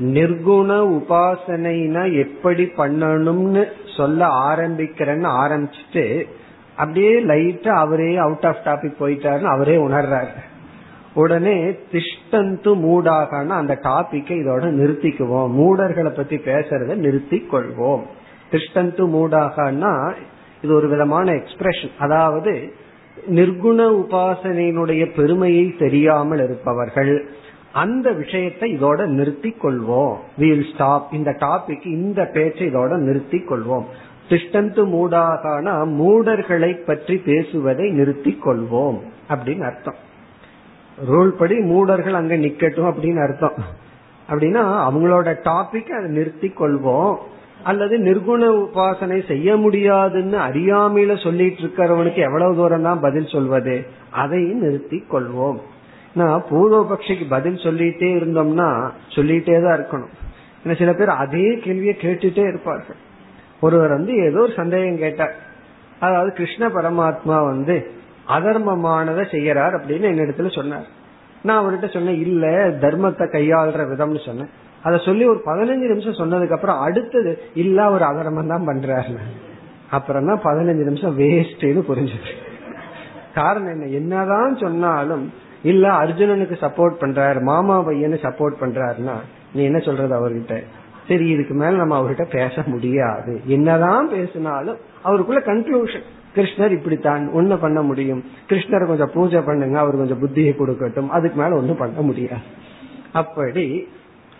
[SPEAKER 1] நிர்குண உபாசனைனா எப்படி பண்ணணும்னு சொல்ல ஆரம்பிக்கிறேன்னு ஆரம்பிச்சுட்டு அப்படியே லைட்டா அவரே அவுட் ஆஃப் டாபிக் போயிட்டாருன்னு அவரே உணர்றாரு. உடனே திஷ்டந்து மூடாகனா அந்த டாபிக்கை இதோட நிறுத்திக்குவோம். மூடர்களை பத்தி பேசுறத நிறுத்தி கொள்வோம். திஷ்டந்து மூடாகனா இது ஒரு விதமான எக்ஸ்பிரஷன் அதாவது நிர்குண உபாசனையினுடைய பெருமையை தெரியாமல் இருப்பவர்கள் அந்த விஷயத்தை இதோட நிறுத்தி கொள்வோம் வீல் ஸ்டாப் இந்த டாபிக் இந்த பேச்சை இதோட நிறுத்தி கொள்வோம் திஷ்டந்து மூடாகனா மூடர்களை பற்றி பேசுவதை நிறுத்தி கொள்வோம் அப்படின்னு அர்த்தம். ரூல் படி மூடர்கள் அங்க நிக்கட்டும் அப்படின்னு அர்த்தம். அப்படின்னா அவங்களோட டாபிக் அதை நிறுத்தி கொள்வோம் அல்லது நிர்குண உபாசனை செய்ய முடியாதுன்னு அறியாமையில சொல்லிட்டு இருக்கிறவனுக்கு எவ்வளவு தூரம் தான் பதில் சொல்வது? அதையும் நிறுத்தி கொள்வோம் நான் பூர்வபக்ஷிக்கு பதில் சொல்லிட்டே இருந்தோம்னா சொல்லிட்டே தான் இருக்கணும். ஏன்னா சில பேர் அதே கேள்வியை கேட்டுட்டே இருப்பார்கள். ஒருவர் வந்து ஏதோ ஒரு சந்தேகம் கேட்டார். அதாவது கிருஷ்ண பரமாத்மா வந்து அதர்மமானதை செய்யறார் அப்படின்னு என்னிடத்துல சொன்னார். நான் அவர்கிட்ட சொன்னேன் இல்ல தர்மத்தை கையாளுற விதம்னு சொன்னேன். அதை சொல்லி ஒரு பதினஞ்சு நிமிஷம் சொன்னதுக்கு அப்புறம் அடுத்தது இல்ல ஒரு அதர்மம் தான் பண்றாரு. அப்புறம் தான் பதினஞ்சு நிமிஷம் வேஸ்ட்னு புரிஞ்சது. காரணம் என்ன? என்னதான் சொன்னாலும் இல்ல அர்ஜுனனுக்கு சப்போர்ட் பண்றாரு மாமா பையனு சப்போர்ட் பண்றாருன்னா நீ என்ன சொல்றது அவர்கிட்ட? சரி இதுக்கு மேல நம்ம அவர்கிட்ட பேச முடியாது. என்னதான் பேசினாலும் அவருக்குள்ள கன்க்ளூஷன் கிருஷ்ணர் இப்படித்தான் ஒண்ணு பண்ண முடியும். கிருஷ்ணர் கொஞ்சம் பூஜை பண்ணுங்க அவர் கொஞ்சம் புத்தியை கொடுக்கட்டும். அதுக்கு மேல ஒண்ணும் பண்ண முடியாது. அப்படி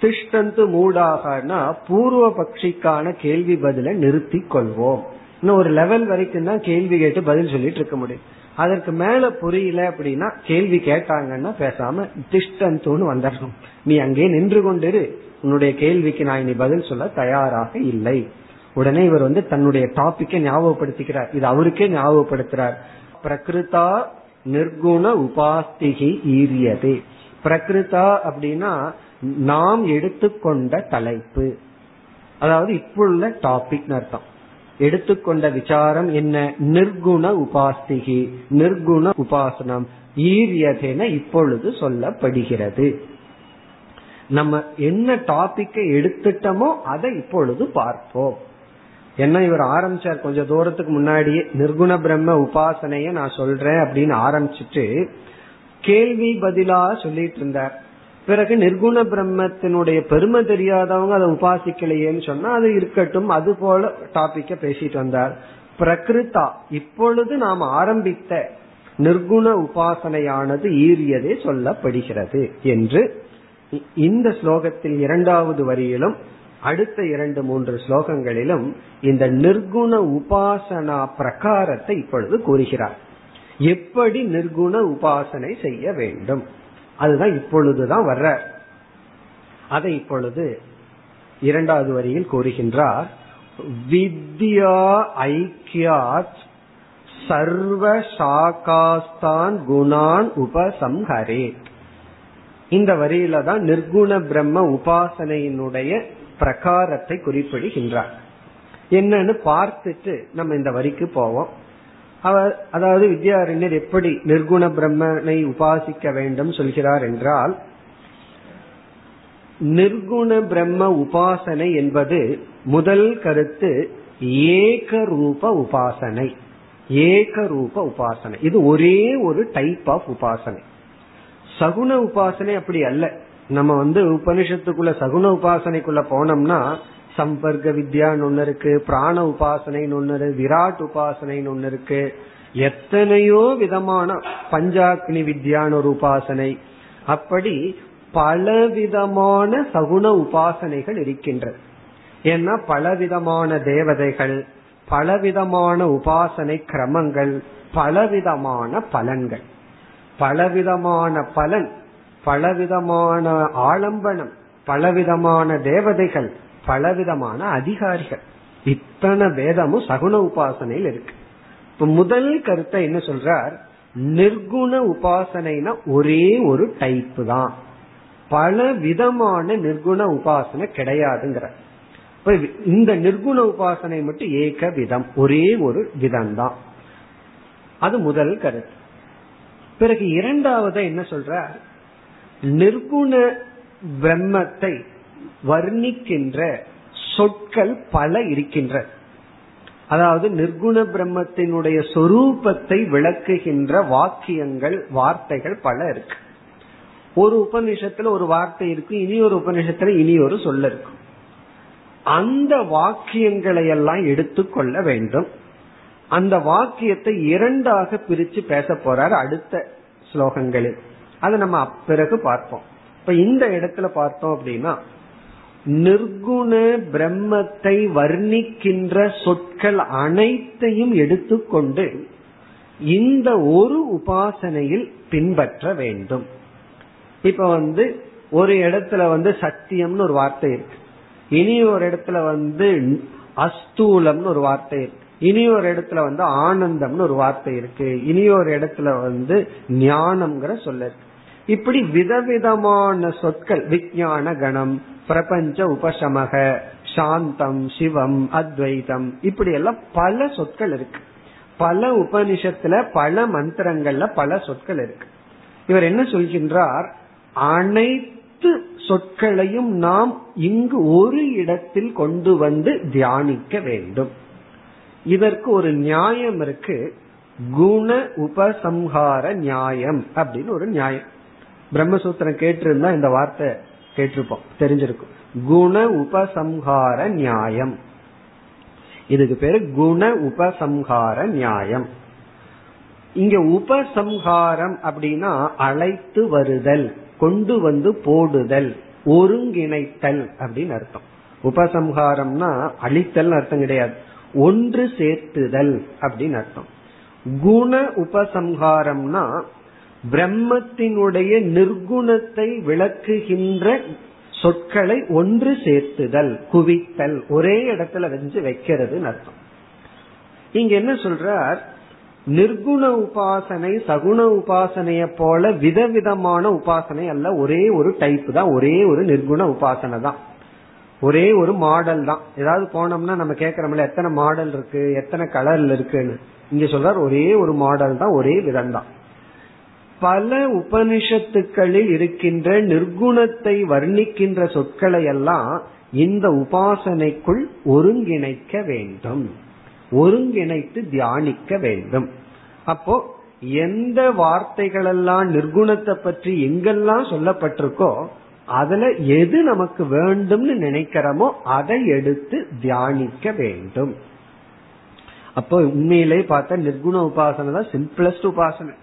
[SPEAKER 1] திஷ்டந்து மூடாகனா பூர்வ பட்சிக்கான கேள்வி பதில நிறுத்தி கொள்வோம். இன்னும் ஒரு லெவல் வரைக்கும் தான் கேள்வி கேட்டு பதில் சொல்லிட்டு இருக்க முடியும். அதற்கு மேல புரியல அப்படின்னா கேள்வி கேட்டாங்கன்னா பேசாம திஷ்டந்துன்னு வந்துடணும். நீ அங்கே நின்று கொண்டிரு. உன்னுடைய கேள்விக்கு நான் இனி பதில் சொல்ல தயாராக இல்லை. உடனே இவர் வந்து தன்னுடைய டாபிக்கை ஞாபகப்படுத்திக்கிறார். இது அவருக்கே ஞாபகப்படுத்துறார். பிரகிருதா நிர்குண உபாஸ்திகி ஈரியதே. பிரகிருதா அப்படின்னா நாம் எடுத்துக்கொண்ட தலைப்பு. அதாவது இப்புள்ள டாபிக் அர்த்தம். எடுத்துக்கொண்ட விசாரம் என்ன? நிர்குண உபாஸ்திகி. நிர்குண உபாசனம். ஈரியதென இப்பொழுது சொல்லப்படுகிறது. நம்ம என்ன டாபிக்கை எடுத்துட்டோமோ அதை இப்பொழுது பார்ப்போம். என்ன இவர் ஆரம்பிச்சார்? கொஞ்சம் தூரத்துக்கு முன்னாடியே நிர்குண பிரம்ம உபாசனைய நான் சொல்றேன் அப்படின்னு ஆரம்பிச்சுட்டு கேள்வி பதிலா சொல்லிட்டு இருந்தார். பிறகு நிர்குண பிரம்மத்தினுடைய பெருமை தெரியாதவங்க அதை உபாசிக்கலையேன்னு சொன்னா அது இருக்கட்டும் அது போல டாபிக்க பேசிட்டு வந்தார். பிரகிருத்தா இப்பொழுது நாம் ஆரம்பித்த நிர்குண உபாசனையானது ஈரியதே சொல்லப்படுகிறது என்று இந்த ஸ்லோகத்தில் இரண்டாவது வரியிலும் அடுத்த இரண்டு மூன்று ஸ்லோகங்களிலும் இந்த நிர்குண உபாசனா பிரகாரத்தை இப்பொழுது கூறுகிறார். எப்படி நிர்குண உபாசனை செய்ய வேண்டும்? அதுதான் இப்பொழுதுதான் வர்ற. அதை இப்பொழுது இரண்டாவது வரியில் கூறுகின்றார் வித்யா ஐக்கியாத் சர்வ சாகாஸ்தான் குணான் உபசம்ஹரே இந்த வரியில தான் நிர்குண பிரம்ம உபாசனையினுடைய பிரகாரத்தை குறிப்பிடுகின்றார். என்னன்னு பார்த்துட்டு நம்ம இந்த வரிக்கு போவோம். அவர் அதாவது வித்யாரண்யர் எப்படி நிர்குண பிரம்மனை உபாசிக்க வேண்டும் சொல்கிறார் என்றால் நிர்குண பிரம்ம உபாசனை என்பது முதல் கருத்து ஏக ரூப உபாசனை. ஏக ரூப உபாசனை. இது ஒரே ஒரு டைப் ஆஃப் உபாசனை. சகுன உபாசனை அப்படி அல்ல. நம்ம வந்து உபனிஷத்துக்குள்ள சகுன உபாசனைக்குள்ள போனோம்னா சம்பர்க்க வித்யான்னு ஒன்னு இருக்கு பிராண உபாசனைன்னு ஒன்னு இருக்கு விராட் உபாசனைன்னு ஒன்னு இருக்கு. எத்தனையோ விதமான பஞ்சாக்னி வித்யான்னு ஒரு உபாசனை. அப்படி பலவிதமான சகுண உபாசனைகள் இருக்கின்றது ஏன்னா பலவிதமான தேவதைகள் பலவிதமான உபாசனை கிரமங்கள் பலவிதமான பலன்கள். பலவிதமான பலன் பலவிதமான ஆலம்பனம் பலவிதமான தேவதைகள் பலவிதமான அதிகாரிகள். இத்தனை வேதமும் சகுன உபாசனையில் இருக்கு. இப்ப முதல் கருத்தை என்ன சொல்றார்? நிர்குண உபாசனைனா ஒரே ஒரு டைப் தான். பல விதமான நிர்குண உபாசனை கிடையாதுங்கிற இந்த நிர்குண உபாசனை மட்டும் ஏக விதம் ஒரே ஒரு விதம் தான் அது முதல் கருத்து. பிறகு இரண்டாவது என்ன சொல்ற நிர்குண பிரம்மத்தை வர்ணிக்கின்ற சொற்கள் பல இருக்கின்ற. அதாவது நிர்குண பிரம்மத்தினுடைய சொரூபத்தை விளக்குகின்ற வாக்கியங்கள் வார்த்தைகள் பல இருக்கு. ஒரு உபநிஷத்துல ஒரு வார்த்தை இருக்கு இனி ஒரு உபநிஷத்துல இனி ஒரு சொல்ல இருக்கும் அந்த வாக்கியங்களை எல்லாம் எடுத்துக்கொள்ள வேண்டும். அந்த வாக்கியத்தை இரண்டாக பிரிச்சு பேச போறார் அடுத்த ஸ்லோகங்களில். அதை நம்ம பிறகு பார்ப்போம். இப்ப இந்த இடத்துல பார்த்தோம் அப்படின்னா நிர்குண பிரம்மத்தை வர்ணிக்கின்ற சொற்கள் அனைத்தையும் எடுத்துக்கொண்டு இந்த ஒரு உபாசனையில் பின்பற்ற வேண்டும். இப்ப வந்து ஒரு இடத்துல வந்து சத்தியம்னு ஒரு வார்த்தை இருக்கு. இனி ஒரு இடத்துல வந்து அஸ்தூலம்னு ஒரு வார்த்தை இருக்கு. இனி ஒரு இடத்துல வந்து ஆனந்தம்னு ஒரு வார்த்தை இருக்கு. இனி ஒரு இடத்துல வந்து ஞானம்ங்கிற சொல்ல இருக்கு. இப்படி விதவிதமான சொற்கள் விஞ்ஞான கணம் பிரபஞ்ச உபசமக சாந்தம் சிவம் அத்வைதம் இப்படி எல்லாம் பல சொற்கள் இருக்கு. பல உபனிஷத்துல பல மந்திரங்கள்ல பல சொற்கள் இருக்கு. இவர் என்ன சொல்கின்றார்? அனைத்து சொற்களையும் நாம் இங்கு ஒரு இடத்தில் கொண்டு வந்து தியானிக்க வேண்டும். இதற்கு ஒரு நியாயம் இருக்கு. குண உபசம்ஹார நியாயம் அப்படின்னு ஒரு நியாயம். பிரம்மசூத்திரம் கேட்டிருந்தா இந்த வார்த்தை கேட்டிருப்போம் தெரிஞ்சிருக்கும். குண உபசம்ஹார நியாயம். இதுக்கு பேரு குண உபசம்ஹார நியாயம். இங்க உபசம்ஹாரம் அப்படின்னா அழைத்து வருதல் கொண்டு வந்து போடுதல் ஒருங்கிணைத்தல் அப்படின்னு அர்த்தம். உபசம்ஹாரம்னா அழித்தல் அர்த்தம் கிடையாது. ஒன்று சேர்த்துதல் அப்படின்னு அர்த்தம். குண உபசம்ஹாரம்னா பிரம்மத்தினுடைய நிர்குணத்தை விளக்குகின்ற சொற்களை ஒன்று சேர்த்துதல் குவித்தல். ஒரே இடத்துல வெஞ்சு வைக்கிறது அர்த்தம். இங்க என்ன சொல்றார்? நிர்குண உபாசனை சகுண உபாசனைய போல விதவிதமான உபாசனை அல்ல. ஒரே ஒரு டைப் தான். ஒரே ஒரு நிர்குண உபாசனை தான். ஒரே ஒரு மாடல் தான். ஏதாவது போனோம்னா நம்ம கேக்குறோம்ல எத்தனை மாடல் இருக்கு? எத்தனை கலர்ல இருக்குன்னு. இங்க சொல்றார் ஒரே ஒரு மாடல் தான் ஒரே விதம் தான். பல உபனிஷத்துக்களில் இருக்கின்ற நிர்குணத்தை வர்ணிக்கின்ற சொற்களை எல்லாம் இந்த உபாசனைக்குள் ஒருங்கிணைக்க வேண்டும். ஒருங்கிணைத்து தியானிக்க வேண்டும். அப்போ எந்த வார்த்தைகளெல்லாம் நிர்குணத்தை பற்றி எங்கெல்லாம் சொல்லப்பட்டிருக்கோ அதுல எது நமக்கு வேண்டும்னு நினைக்கிறோமோ அதை எடுத்து தியானிக்க வேண்டும். அப்போ உண்மையிலே பார்த்தா நிர்குண உபாசனை தான் சிம்பிளஸ்ட் உபாசனை.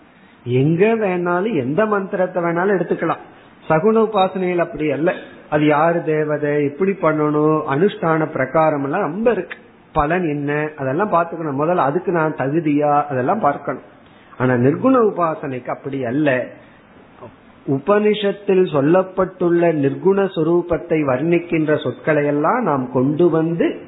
[SPEAKER 1] எங்க வேணாலும் எந்த மந்திரத்தை வேணாலும் எடுத்துக்கலாம். சகுன உபாசனையில் அப்படி அல்ல. அது யாரு தேவதை எப்படி பண்ணணும் அனுஷ்டான பிரகாரம் எல்லாம் ரொம்ப இருக்கு. பலன் என்ன அதெல்லாம் பார்த்துக்கணும். முதல்ல அதுக்கு நான் தகுதியா அதெல்லாம் பார்க்கணும். ஆனா நிர்குண உபாசனைக்கு அப்படி அல்ல. உபனிஷத்தில் சொல்லப்பட்டுள்ள நிர்குண சொரூபத்தை வர்ணிக்கின்ற சொற்களை எல்லாம் நாம் கொண்டு வந்து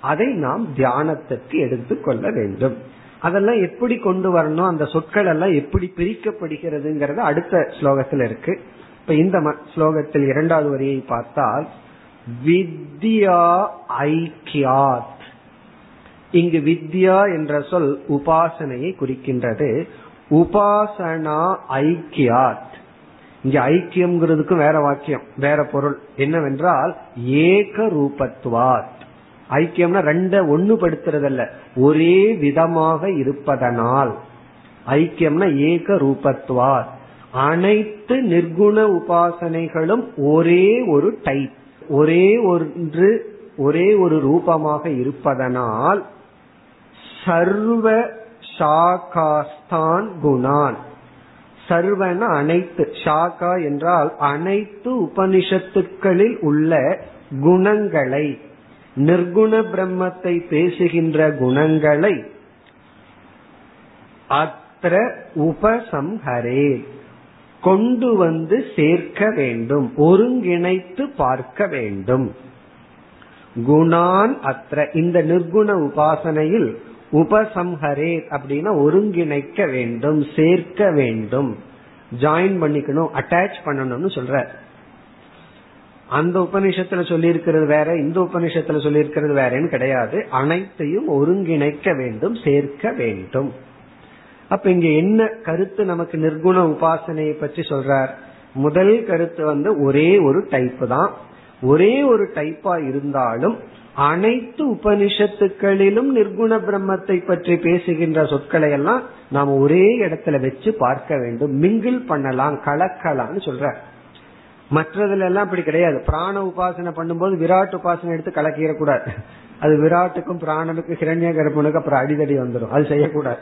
[SPEAKER 1] அதை நாம் தியானத்திற்கு எடுத்துக்கொள்ள வேண்டும். அதெல்லாம் எப்படி கொண்டு வரணும் அந்த சொற்கள் எல்லாம் எப்படி பிரிக்கப்படுகிறதுங்கிறது அடுத்த ஸ்லோகத்தில் இருக்கு. இப்ப இந்த ஸ்லோகத்தில் இரண்டாவது வரியை பார்த்தால் வித்யா ஐக்கியாத். இங்கு வித்யா என்ற சொல் உபாசனையை குறிக்கின்றது. உபாசனா ஐக்கியாத். இங்க ஐக்கியம்ங்கிறதுக்கும் வேற வாக்கியம் வேற பொருள். என்னவென்றால் ஏக ரூபத்துவாத் ஐக்கியம்னா ரெண்ட ஒண்ணுபடுத்துறதல்ல. ஒரே விதமாக இருப்பதனால். ஐக்கியம்னா ஏக ரூபத்வார் அனைத்து நிர்குண உபாசனைகளும் ஒரே ஒரு டைப் ஒரே ஒன்று ஒரே ஒரு ரூபமாக இருப்பதனால் சர்வ ஷாகாஸ்தான் குணான். சர்வன அனைத்து. ஷாகா என்றால் அனைத்து உபனிஷத்துக்களில் உள்ள குணங்களை. நிர்குண பிரம்மத்தை பேசுகின்ற குணங்களை அத்திர உபசம்ஹரே கொண்டு வந்து சேர்க்க வேண்டும் ஒருங்கிணைத்து பார்க்க வேண்டும். குணான் அத்த இந்த நிர்குண உபாசனையில் உபசம்ஹரே அப்படின்னா ஒருங்கிணைக்க வேண்டும் சேர்க்க வேண்டும். ஜாயின் பண்ணிக்கணும் அட்டாச் பண்ணணும்னு சொல்ற அந்த உபநிஷத்துல சொல்லி இருக்கிறது வேற இந்த உபநிஷத்துல சொல்லி இருக்கிறது வேறன்னு கிடையாது. அனைத்தையும் ஒருங்கிணைக்க வேண்டும் சேர்க்க வேண்டும். அப்ப இங்க என்ன கருத்து நமக்கு நிர்குண உபாசனையை பற்றி சொல்றார்? முதல் கருத்து வந்து ஒரே ஒரு டைப் தான். ஒரே ஒரு டைப்பா இருந்தாலும் அனைத்து உபனிஷத்துக்களிலும் நிர்குண பிரம்மத்தை பற்றி பேசுகின்ற சொற்களை எல்லாம் நாம் ஒரே இடத்துல வச்சு பார்க்க வேண்டும். மிங்கிள் பண்ணலாம் கலக்கலாம்னு சொல்ற மற்றதுல எல்லாம் அப்படி கிடையாது. பிராண உபாசனை பண்ணும்போது விராட் உபாசனை எடுத்து கலக்கிடக்கூடாது. அது விராட்டுக்கும் பிராணனுக்கும் கிரண்ய கர்ப்பனுக்கு அப்புறம் அடிதடி வந்துடும் அது செய்யக்கூடாது.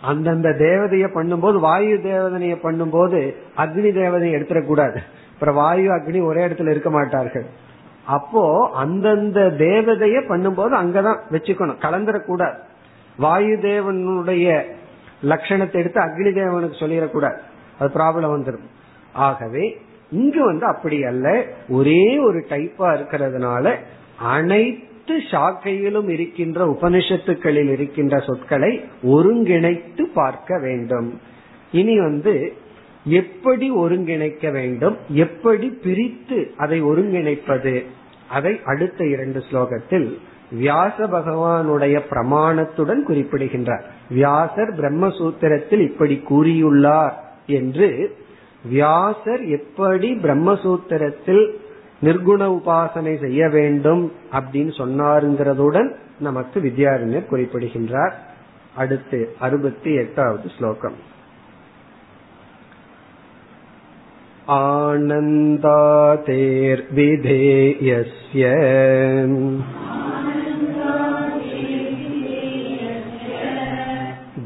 [SPEAKER 1] அந்தந்த தேவதைய பண்ணும்போது வாயு தேவதனைய பண்ணும்போது அக்னி தேவதையை எடுத்துடக்கூடாது. அப்புறம் வாயு அக்னி ஒரே இடத்துல இருக்க மாட்டார்கள். அப்போ அந்தந்த தேவதைய பண்ணும்போது அங்கதான் வச்சுக்கணும். கலந்துடக்கூடாது. வாயு தேவனுடைய லட்சணத்தை எடுத்து அக்னி தேவனுக்கு சொல்லிடக்கூடாது. அது ப்ராப்ளம் வந்துடும் ஆகவே இங்கு வந்து அப்படி அல்ல. ஒரே ஒரு டைப்பா இருக்கிறதுனால அனைத்து சாக்கையிலும் இருக்கின்ற உபனிஷத்துக்களில் இருக்கின்ற சொற்களை ஒருங்கிணைத்து பார்க்க வேண்டும். இனி வந்து எப்படி ஒருங்கிணைக்க வேண்டும்? எப்படி பிரித்து அதை ஒருங்கிணைப்பது? அதை அடுத்த இரண்டு ஸ்லோகத்தில் வியாச பகவானுடைய பிரமாணத்துடன் குறிப்பிடுகின்றார். வியாசர் பிரம்மசூத்திரத்தில் இப்படி கூறியுள்ளார் என்று வியாசர் எப்படி பிரம்மசூத்திரத்தில் நிர்குண உபாசனை செய்ய வேண்டும் அப்படின்னு சொன்னாருங்கிறதுடன் நமக்கு வித்யாரண்யர் குறிப்பிடுகின்றார். அடுத்து அறுபத்தி எட்டாவது ஸ்லோகம். आनन्दातेर्विधेयस्य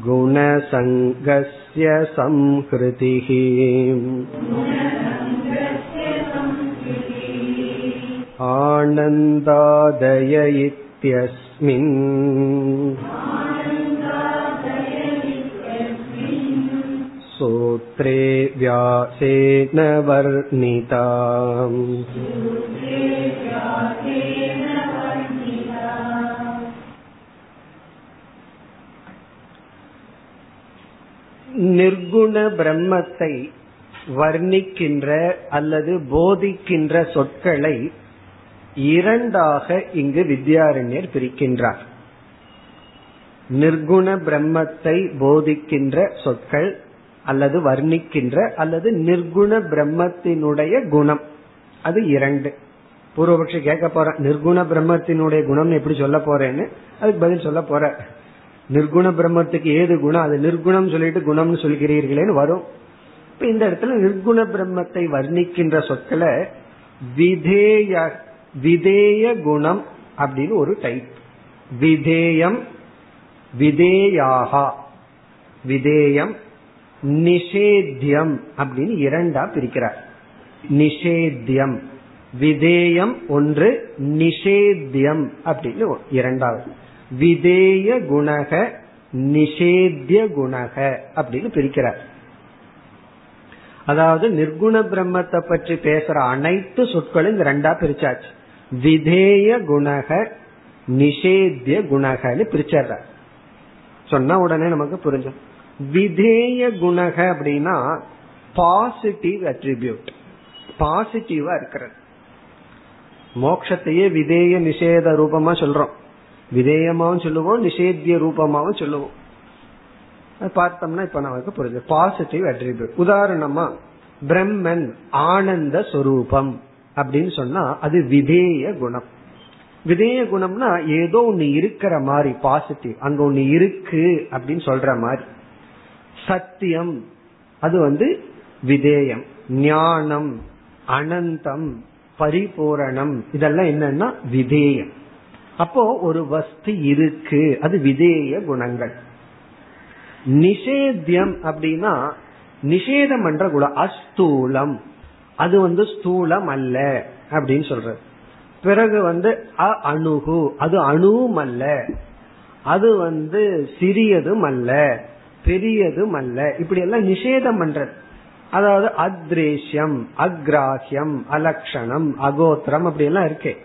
[SPEAKER 1] गुणसङ्गस्य संहृतिः आनन्दादय इत्यस्मिन् सूत्रे व्यासेन वर्णिता நிர்குண பிரம்மத்தை வர்ணிக்கின்ற அல்லது போதிக்கின்ற சொற்களை இரண்டாக இங்கு வித்யாரண்யர் பிரிக்கின்றார். நிர்குண பிரம்மத்தை போதிக்கின்ற சொற்கள் அல்லது வர்ணிக்கின்ற அல்லது நிர்குண பிரம்மத்தினுடைய குணம். அது இரண்டு. பூர்வபக்ஷி கேட்க போற நிர்குண பிரம்மத்தினுடைய குணம் எப்படி சொல்ல போறேன்னு? அதுக்கு பதில் சொல்ல போற நிர்குண பிரம்மத்துக்கு ஏது குணம்? அது நிர்குணம் சொல்லிட்டு குணம்னு சொல்கிறீர்களேன்னு வரும். இப்ப இந்த இடத்துல நிர்குண பிரம்மத்தை வர்ணிக்கின்ற சொற்களை விதேய விதேய குணம் அப்படின்னு ஒரு டைப் விதேயம் விதேயாகா. விதேயம் நிஷேத்தியம் அப்படின்னு இரண்டா பிரிக்கிறார். நிஷேத்தியம் விதேயம் ஒன்று நிஷேத்தியம் அப்படின்னு இரண்டாவது. விதேய குணக நிஷேத்திய குணக அப்படின்னு பிரிக்கிறார். அதாவது நிர்குண பிரம்மத்தை பற்றி பேசுற அனைத்து சொற்களும் இந்த ரெண்டா பிரிச்சாச்சு. விதேய குணக நிஷேத்திய குணகன்னு பிரிச்சர்ற சொன்ன உடனே நமக்கு புரிஞ்சோம். விதேய குணக அப்படின்னா பாசிட்டிவ் அட்ரிபியூட் பாசிட்டிவா இருக்கிறது. மோக்ஷத்தையே விதேய நிஷேத ரூபமா சொல்றோம். விதேயமாவும் சொல்லுவோம் நிஷேத்திய ரூபமாவும் சொல்லுவோம். பார்த்தோம்னா இப்ப நமக்கு புரிஞ்சு பாசிட்டிவ் அட்ரிபியூட் உதாரணமா பிரம்மன் ஆனந்த சொரூபம் அப்படின்னு சொன்னா அது விதேய குணம். விதேய குணம்னா ஏதோ ஒன்னு இருக்கிற மாதிரி பாசிட்டிவ் அங்க ஒன்னு இருக்கு அப்படின்னு சொல்ற மாதிரி. சத்தியம் அது வந்து விதேயம். ஞானம் அனந்தம் பரிபூரணம் இதெல்லாம் என்னன்னா விதேயம். அப்போ ஒரு வஸ்து இருக்கு. அது விதேய குணங்கள். நிஷேத்தியம் அப்படின்னா நிஷேதம் என்ற குணம். அஸ்தூலம். அது வந்து ஸ்தூலம் அல்ல அப்படின்னு சொல்றது. பிறகு வந்து அ அணுகு அது அணுவும் அல்ல. அது வந்து சிறியதும் அல்ல. பெரியதும் அல்ல. இப்படி எல்லாம் நிஷேதம் பண்றது. அதாவது அத்ரேஷ்யம் அக்ராஹியம் அலக்ஷணம் அகோத்திரம் அப்படி எல்லாம் இருக்கேன்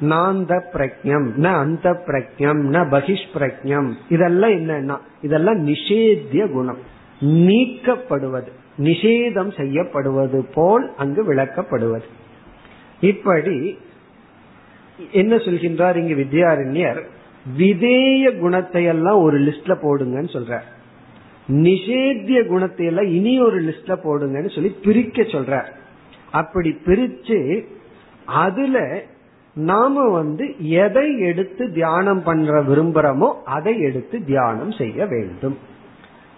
[SPEAKER 1] நாந்த பிரக்ஞம் ந அந்த பிரக்ஞம் ந பகிஷ் பிரக்ஞம் இதெல்லாம் என்னன்னா இதெல்லாம் நிஷேத்திய குணம். நீக்கப்படுவது நிஷேதம் செய்யப்படுவது போல் அங்கு விளக்கப்படுவது. இப்படி என்ன சொல்கின்றார் இங்கு வித்யாரண்யர்? விதேய குணத்தை எல்லாம் ஒரு லிஸ்ட்ல போடுங்கன்னு சொல்றார். நிஷேத்திய குணத்தை எல்லாம் இனி ஒரு லிஸ்ட்ல போடுங்கன்னு சொல்லி பிரிக்க சொல்றார். அப்படி பிரிச்சு அதுல நாம வந்து எதை எடுத்து தியானம் பண்ற விரும்புறோமோ அதை எடுத்து தியானம் செய்ய வேண்டும்.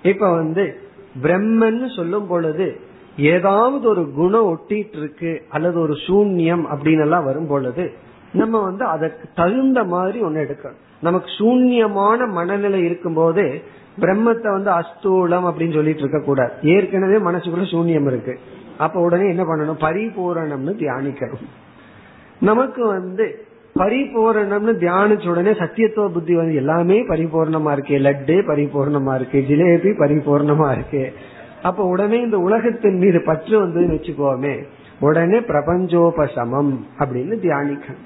[SPEAKER 1] இப்ப வந்து பிரம்மன் சொல்லும் பொழுது ஏதாவது ஒரு குணம் ஒட்டிட்டு இருக்கு அல்லது ஒரு சூன்யம் அப்படின்னு எல்லாம் வரும் பொழுது நம்ம வந்து அதற்கு தகுந்த மாதிரி ஒன்னு எடுக்கணும். நமக்கு சூன்யமான மனநிலை இருக்கும் போது பிரம்மத்தை வந்து அஸ்தூலம் அப்படின்னு சொல்லிட்டு இருக்க கூடாது. ஏற்கனவே மனசுக்குள்ள சூன்யம் இருக்கு. அப்ப உடனே என்ன பண்ணணும்? பரிபூரணம்னு தியானிக்கணும். நமக்கு வந்து பரிபூரணம்னு தியானிச்ச உடனே சத்தியத்துவ புத்தி வந்து எல்லாமே பரிபூர்ணமா இருக்கு. லட்டு பரிபூர்ணமா இருக்கு. ஜிலேபி பரிபூர்ணமா இருக்கு. அப்ப உடனே இந்த உலகத்தின் மீது பற்று வந்து வச்சுக்கோமே. உடனே பிரபஞ்சோபசமம் அப்படின்னு தியானிக்கணும்.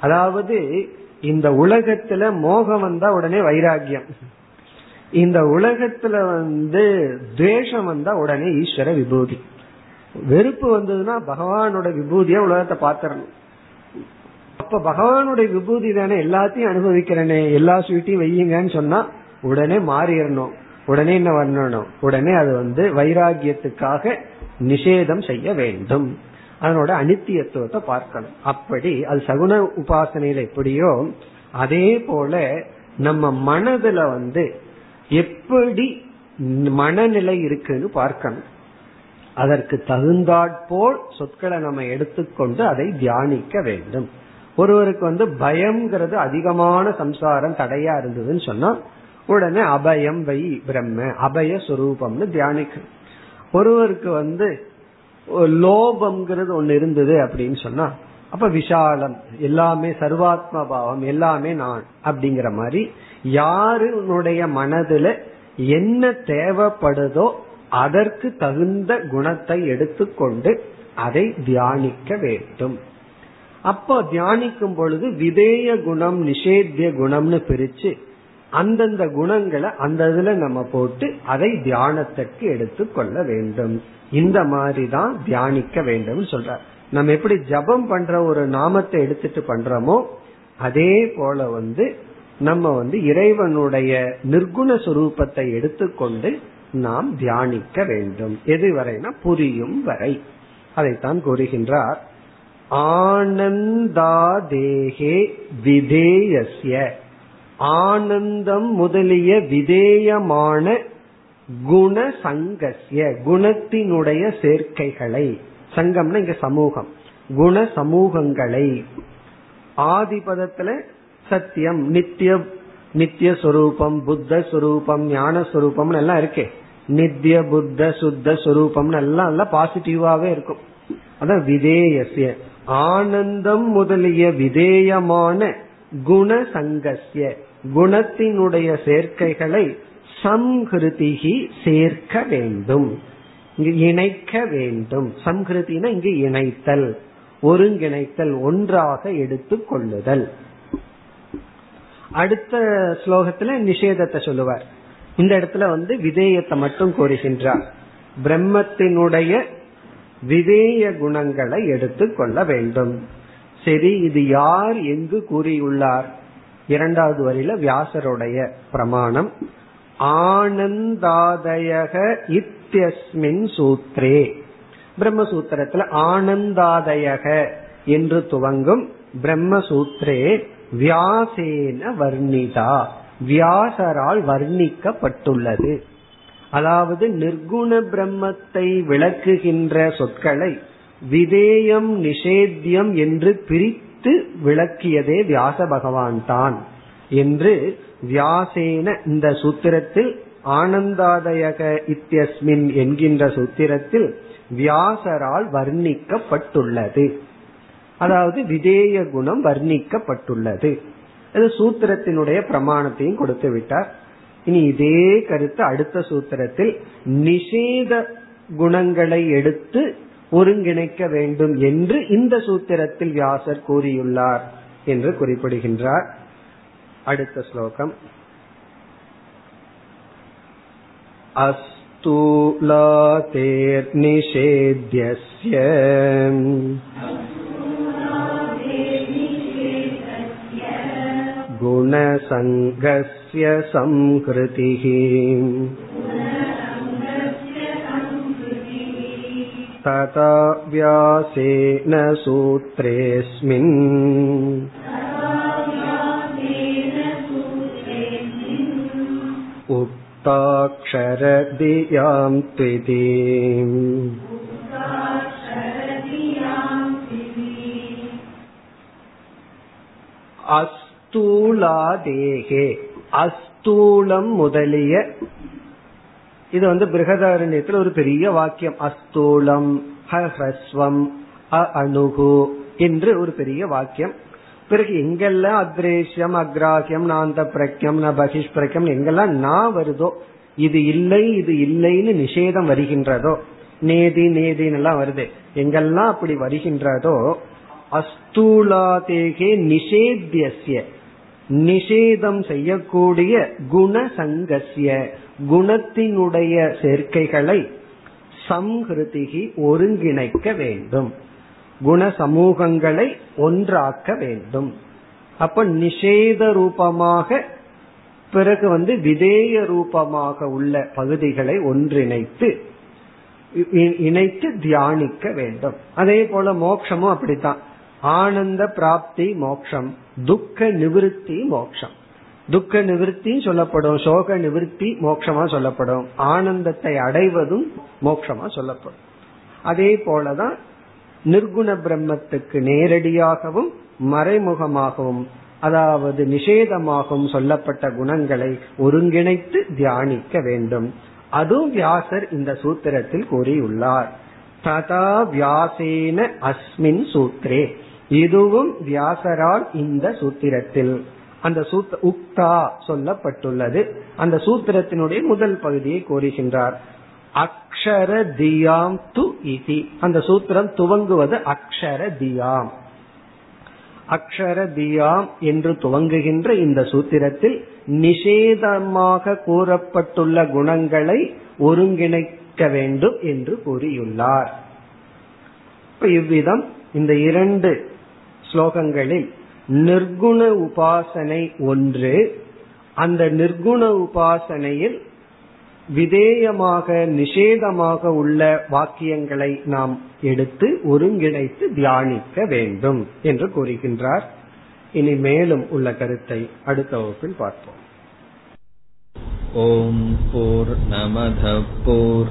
[SPEAKER 1] அதாவது இந்த உலகத்துல மோகம் வந்தா உடனே வைராகியம் இந்த உலகத்துல வந்து துவேஷம் வந்தா உடனே ஈஸ்வர விபூதி. வெறுப்பு வந்ததுன்னா பகவானோட விபூதியா உலகத்தை பாத்திரணும் அப்ப பகவானுடைய விபூதி தானே எல்லாத்தையும் அனுபவிக்கிறனே எல்லா ஸ்வீட்டையும் வையுங்கன்னு சொன்னா உடனே மாறிடணும். உடனே என்ன பண்ணணும்? உடனே அது வந்து வைராகியத்துக்காக நிஷேதம் செய்ய வேண்டும். அதனோட அனித்தியத்துவத்தை பார்க்கணும். அப்படி அது சகுன உபாசனையில எப்படியோ அதே போல நம்ம மனதுல வந்து எப்படி மனநிலை இருக்குன்னு பார்க்கணும். அதற்கு தகுந்தாற்போல் சொற்களை நம்ம எடுத்துக்கொண்டு அதை தியானிக்க வேண்டும். ஒருவருக்கு வந்து பயம்ங்கிறது அதிகமான சம்சாரம் தடையா இருந்ததுன்னு சொன்னா உடனே அபயம் வை பிரம்ம அபய சுரூபம்னு தியானிக்க ஒருவருக்கு வந்து லோபம்ங்கிறது ஒன்னு இருந்தது அப்படின்னு சொன்னா அப்ப விஷாலம் எல்லாமே சர்வாத்ம பாவம் எல்லாமே நான் அப்படிங்கிற மாதிரி யாருடைய மனதுல என்ன தேவைப்படுதோ அதற்கு தகுந்த குணத்தை எடுத்துக்கொண்டு அதை தியானிக்க வேண்டும். அப்போ தியானிக்கும் பொழுது விதேய குணம் நிஷேத்திய குணம்னு பிரிச்சு அந்தந்த குணங்களை அந்த இதுல நம்ம போட்டு அதை தியானத்திற்கு எடுத்துக்கொள்ள வேண்டும். இந்த மாதிரி தான் தியானிக்க வேண்டும் சொல்ற நம்ம எப்படி ஜபம் பண்ற ஒரு நாமத்தை எடுத்துட்டு பண்றோமோ அதே போல வந்து நம்ம வந்து இறைவனுடைய நிர்குண சுரூபத்தை எடுத்துக்கொண்டு நாம் தியானிக்க வேண்டும். எதுவரைனா புரியும் வரை. அதைத்தான் கூறுகின்றார். ஆனந்தாதேகே விதேயஸ்ய. ஆனந்தம் முதலிய விதேயமான குணசங்கசிய குணத்தினுடைய சேர்க்கைகளை. சங்கம்னா இங்க சமூகம். குண சமூகங்களை ஆதிபதத்துல சத்தியம் நித்திய நித்திய சொரூபம் புத்த சொரூபம் ஞான சொரூபம் எல்லாம் இருக்கே. நித்திய புத்த சுத்த சொரூபம் எல்லாம் எல்லாம் பாசிட்டிவாவே இருக்கும். அதான் விதேயசிய ஆனந்தம் முதலிய விதேயமான குண சங்கசிய குணத்தினுடைய சேர்க்கைகளை சம்ஹிருதிகி சேர்க்க வேண்டும். இணைக்க வேண்டும். சம்ஹிருதினா இங்கு இணைத்தல் ஒருங்கிணைத்தல் ஒன்றாக எடுத்து கொள்ளுதல். அடுத்த ஸ்லோகத்துல நிஷேதத்தை சொல்லுவார். இந்த இடத்துல வந்து விதேயத்தை மட்டும் கூறுகின்றார் பிரம்மத்தினுடைய விதேய குணங்களை எடுத்துக்கொள்ள வேண்டும். சரி இது யார் எங்கு கூறியுள்ளார்? இரண்டாவது வரியில வியாசருடைய பிரமாணம். ஆனந்தாதயக இத்தியஸ்மின் சூத்ரே. பிரம்மசூத்திரத்துல ஆனந்தாதயக என்று துவங்கும் பிரம்மசூத்ரே வியாசேன வர்ணிதா. வியாசரால் வர்ணிக்கப்பட்டுள்ளது. அதாவது நிர்குண பிரம்மத்தை விளக்குகின்ற சொற்களை விதேயம் நிஷேத்தியம் என்று பிரித்து விளக்கியதே வியாச பகவான் தான் என்று வியாசேன இந்த சூத்திரத்தில் ஆனந்தாதயக இத்தியஸ்மின் என்கின்ற சூத்திரத்தில் வியாசரால் வர்ணிக்கப்பட்டுள்ளது. அதாவது விதேய குணம் வர்ணிக்கப்பட்டுள்ளது. அது சூத்திரத்தினுடைய பிரமாணத்தையும் கொடுத்து விட்டார் இனி இதே கருத்து அடுத்த சூத்திரத்தில் நிஷேத குணங்களை எடுத்து ஒருங்கிணைக்க வேண்டும் என்று இந்த சூத்திரத்தில் வியாசர் கூறியுள்ளார் என்று குறிப்பிடுகின்றார் அடுத்த ஸ்லோகம் अस्तूलातेर्निषेध्यस्य गुणसङ्गस्य संहृतिः तथा व्यासेन सूत्रेऽस्मिन् उक्ताक्षरदियां त्विति அஸ்தூலாதேகே அஸ்தூலம் முதலிய இது வந்து பிரகதாரண்யத்தில் ஒரு பெரிய வாக்கியம். அஸ்தூலம் ஹஸ்வம் அணுகு என்று ஒரு பெரிய வாக்கியம். பிறகு எங்கெல்லாம் அத்ரேஷ்யம் அக்ராஹியம் நாந்த பிரக்யம் ந பகிஷ் பிரக்யம் எங்கெல்லாம் நான் வருதோ இது இல்லை இது இல்லைன்னு நிஷேதம் வருகின்றதோ நேதி நேதின்னு எல்லாம் வருது. எங்கெல்லாம் அப்படி வருகின்றதோ அஸ்தூலாதேகே நிஷேத்தியசிய நிஷேதம் செய்யக்கூடிய குணசங்கசிய குணத்தினுடைய சேர்க்கைகளை சம்ஹிருதிகி ஒருங்கிணைக்க வேண்டும். குண சமூகங்களை ஒன்றாக்க வேண்டும். அப்ப நிஷேத ரூபமாக பிறகு வந்து விதேய ரூபமாக உள்ள பகுதிகளை ஒன்றிணைத்து இணைத்து தியானிக்க வேண்டும். அதே போல மோக்ஷமும் அப்படித்தான். ஆனந்த பிராப்தி மோக்ஷம் துக்க நிவிருத்தி மோக்ஷம். துக்க நிவிருத்தி சொல்லப்படும் சோக நிவிருத்தி மோட்சமா சொல்லப்படும். ஆனந்தத்தை அடைவதும் மோட்சமா சொல்லப்படும். அதே போலதான் நிர்குண பிரம்மத்துக்கு நேரடியாகவும் மறைமுகமாகவும் அதாவது நிஷேதமாகவும் சொல்லப்பட்ட குணங்களை ஒருங்கிணைத்து தியானிக்க வேண்டும். அதுவும் வியாசர் இந்த சூத்திரத்தில் கூறியுள்ளார். ததா வியாசேன அஸ்மின் சூத்ரே இதுவும் வியாசரால் இந்த சூத்திரத்தில். அந்த சூத் உக்தா சொல்லப்பட்டுள்ளது. அந்த சூத்திரத்தினுடைய முதல் பகுதியை கூறுகின்றார். அக்ஷர தியாம் து இதி. அந்த சூத்திரம் துவங்குவது அக்ஷர தியாம். அக்ஷர தியாம் என்று துவங்குகின்ற இந்த சூத்திரத்தில் நிஷேதமாக கூறப்பட்டுள்ள குணங்களை ஒருங்கிணைக்க வேண்டும் என்று கூறியுள்ளார். இவ்விதம் இந்த இரண்டு ஸ்லோகங்களில் நிர்குண உபாசனை ஒன்று அந்த நிர்குண உபாசனையில் விதேயமாக நிஷேதமாக உள்ள வாக்கியங்களை நாம் எடுத்து ஒருங்கிணைத்து தியானிக்க வேண்டும் என்று கூறுகின்றார். இனி மேலும் உள்ள கருத்தை அடுத்த வகுப்பில் பார்ப்போம்.
[SPEAKER 2] ஓம் போர் நமத போர்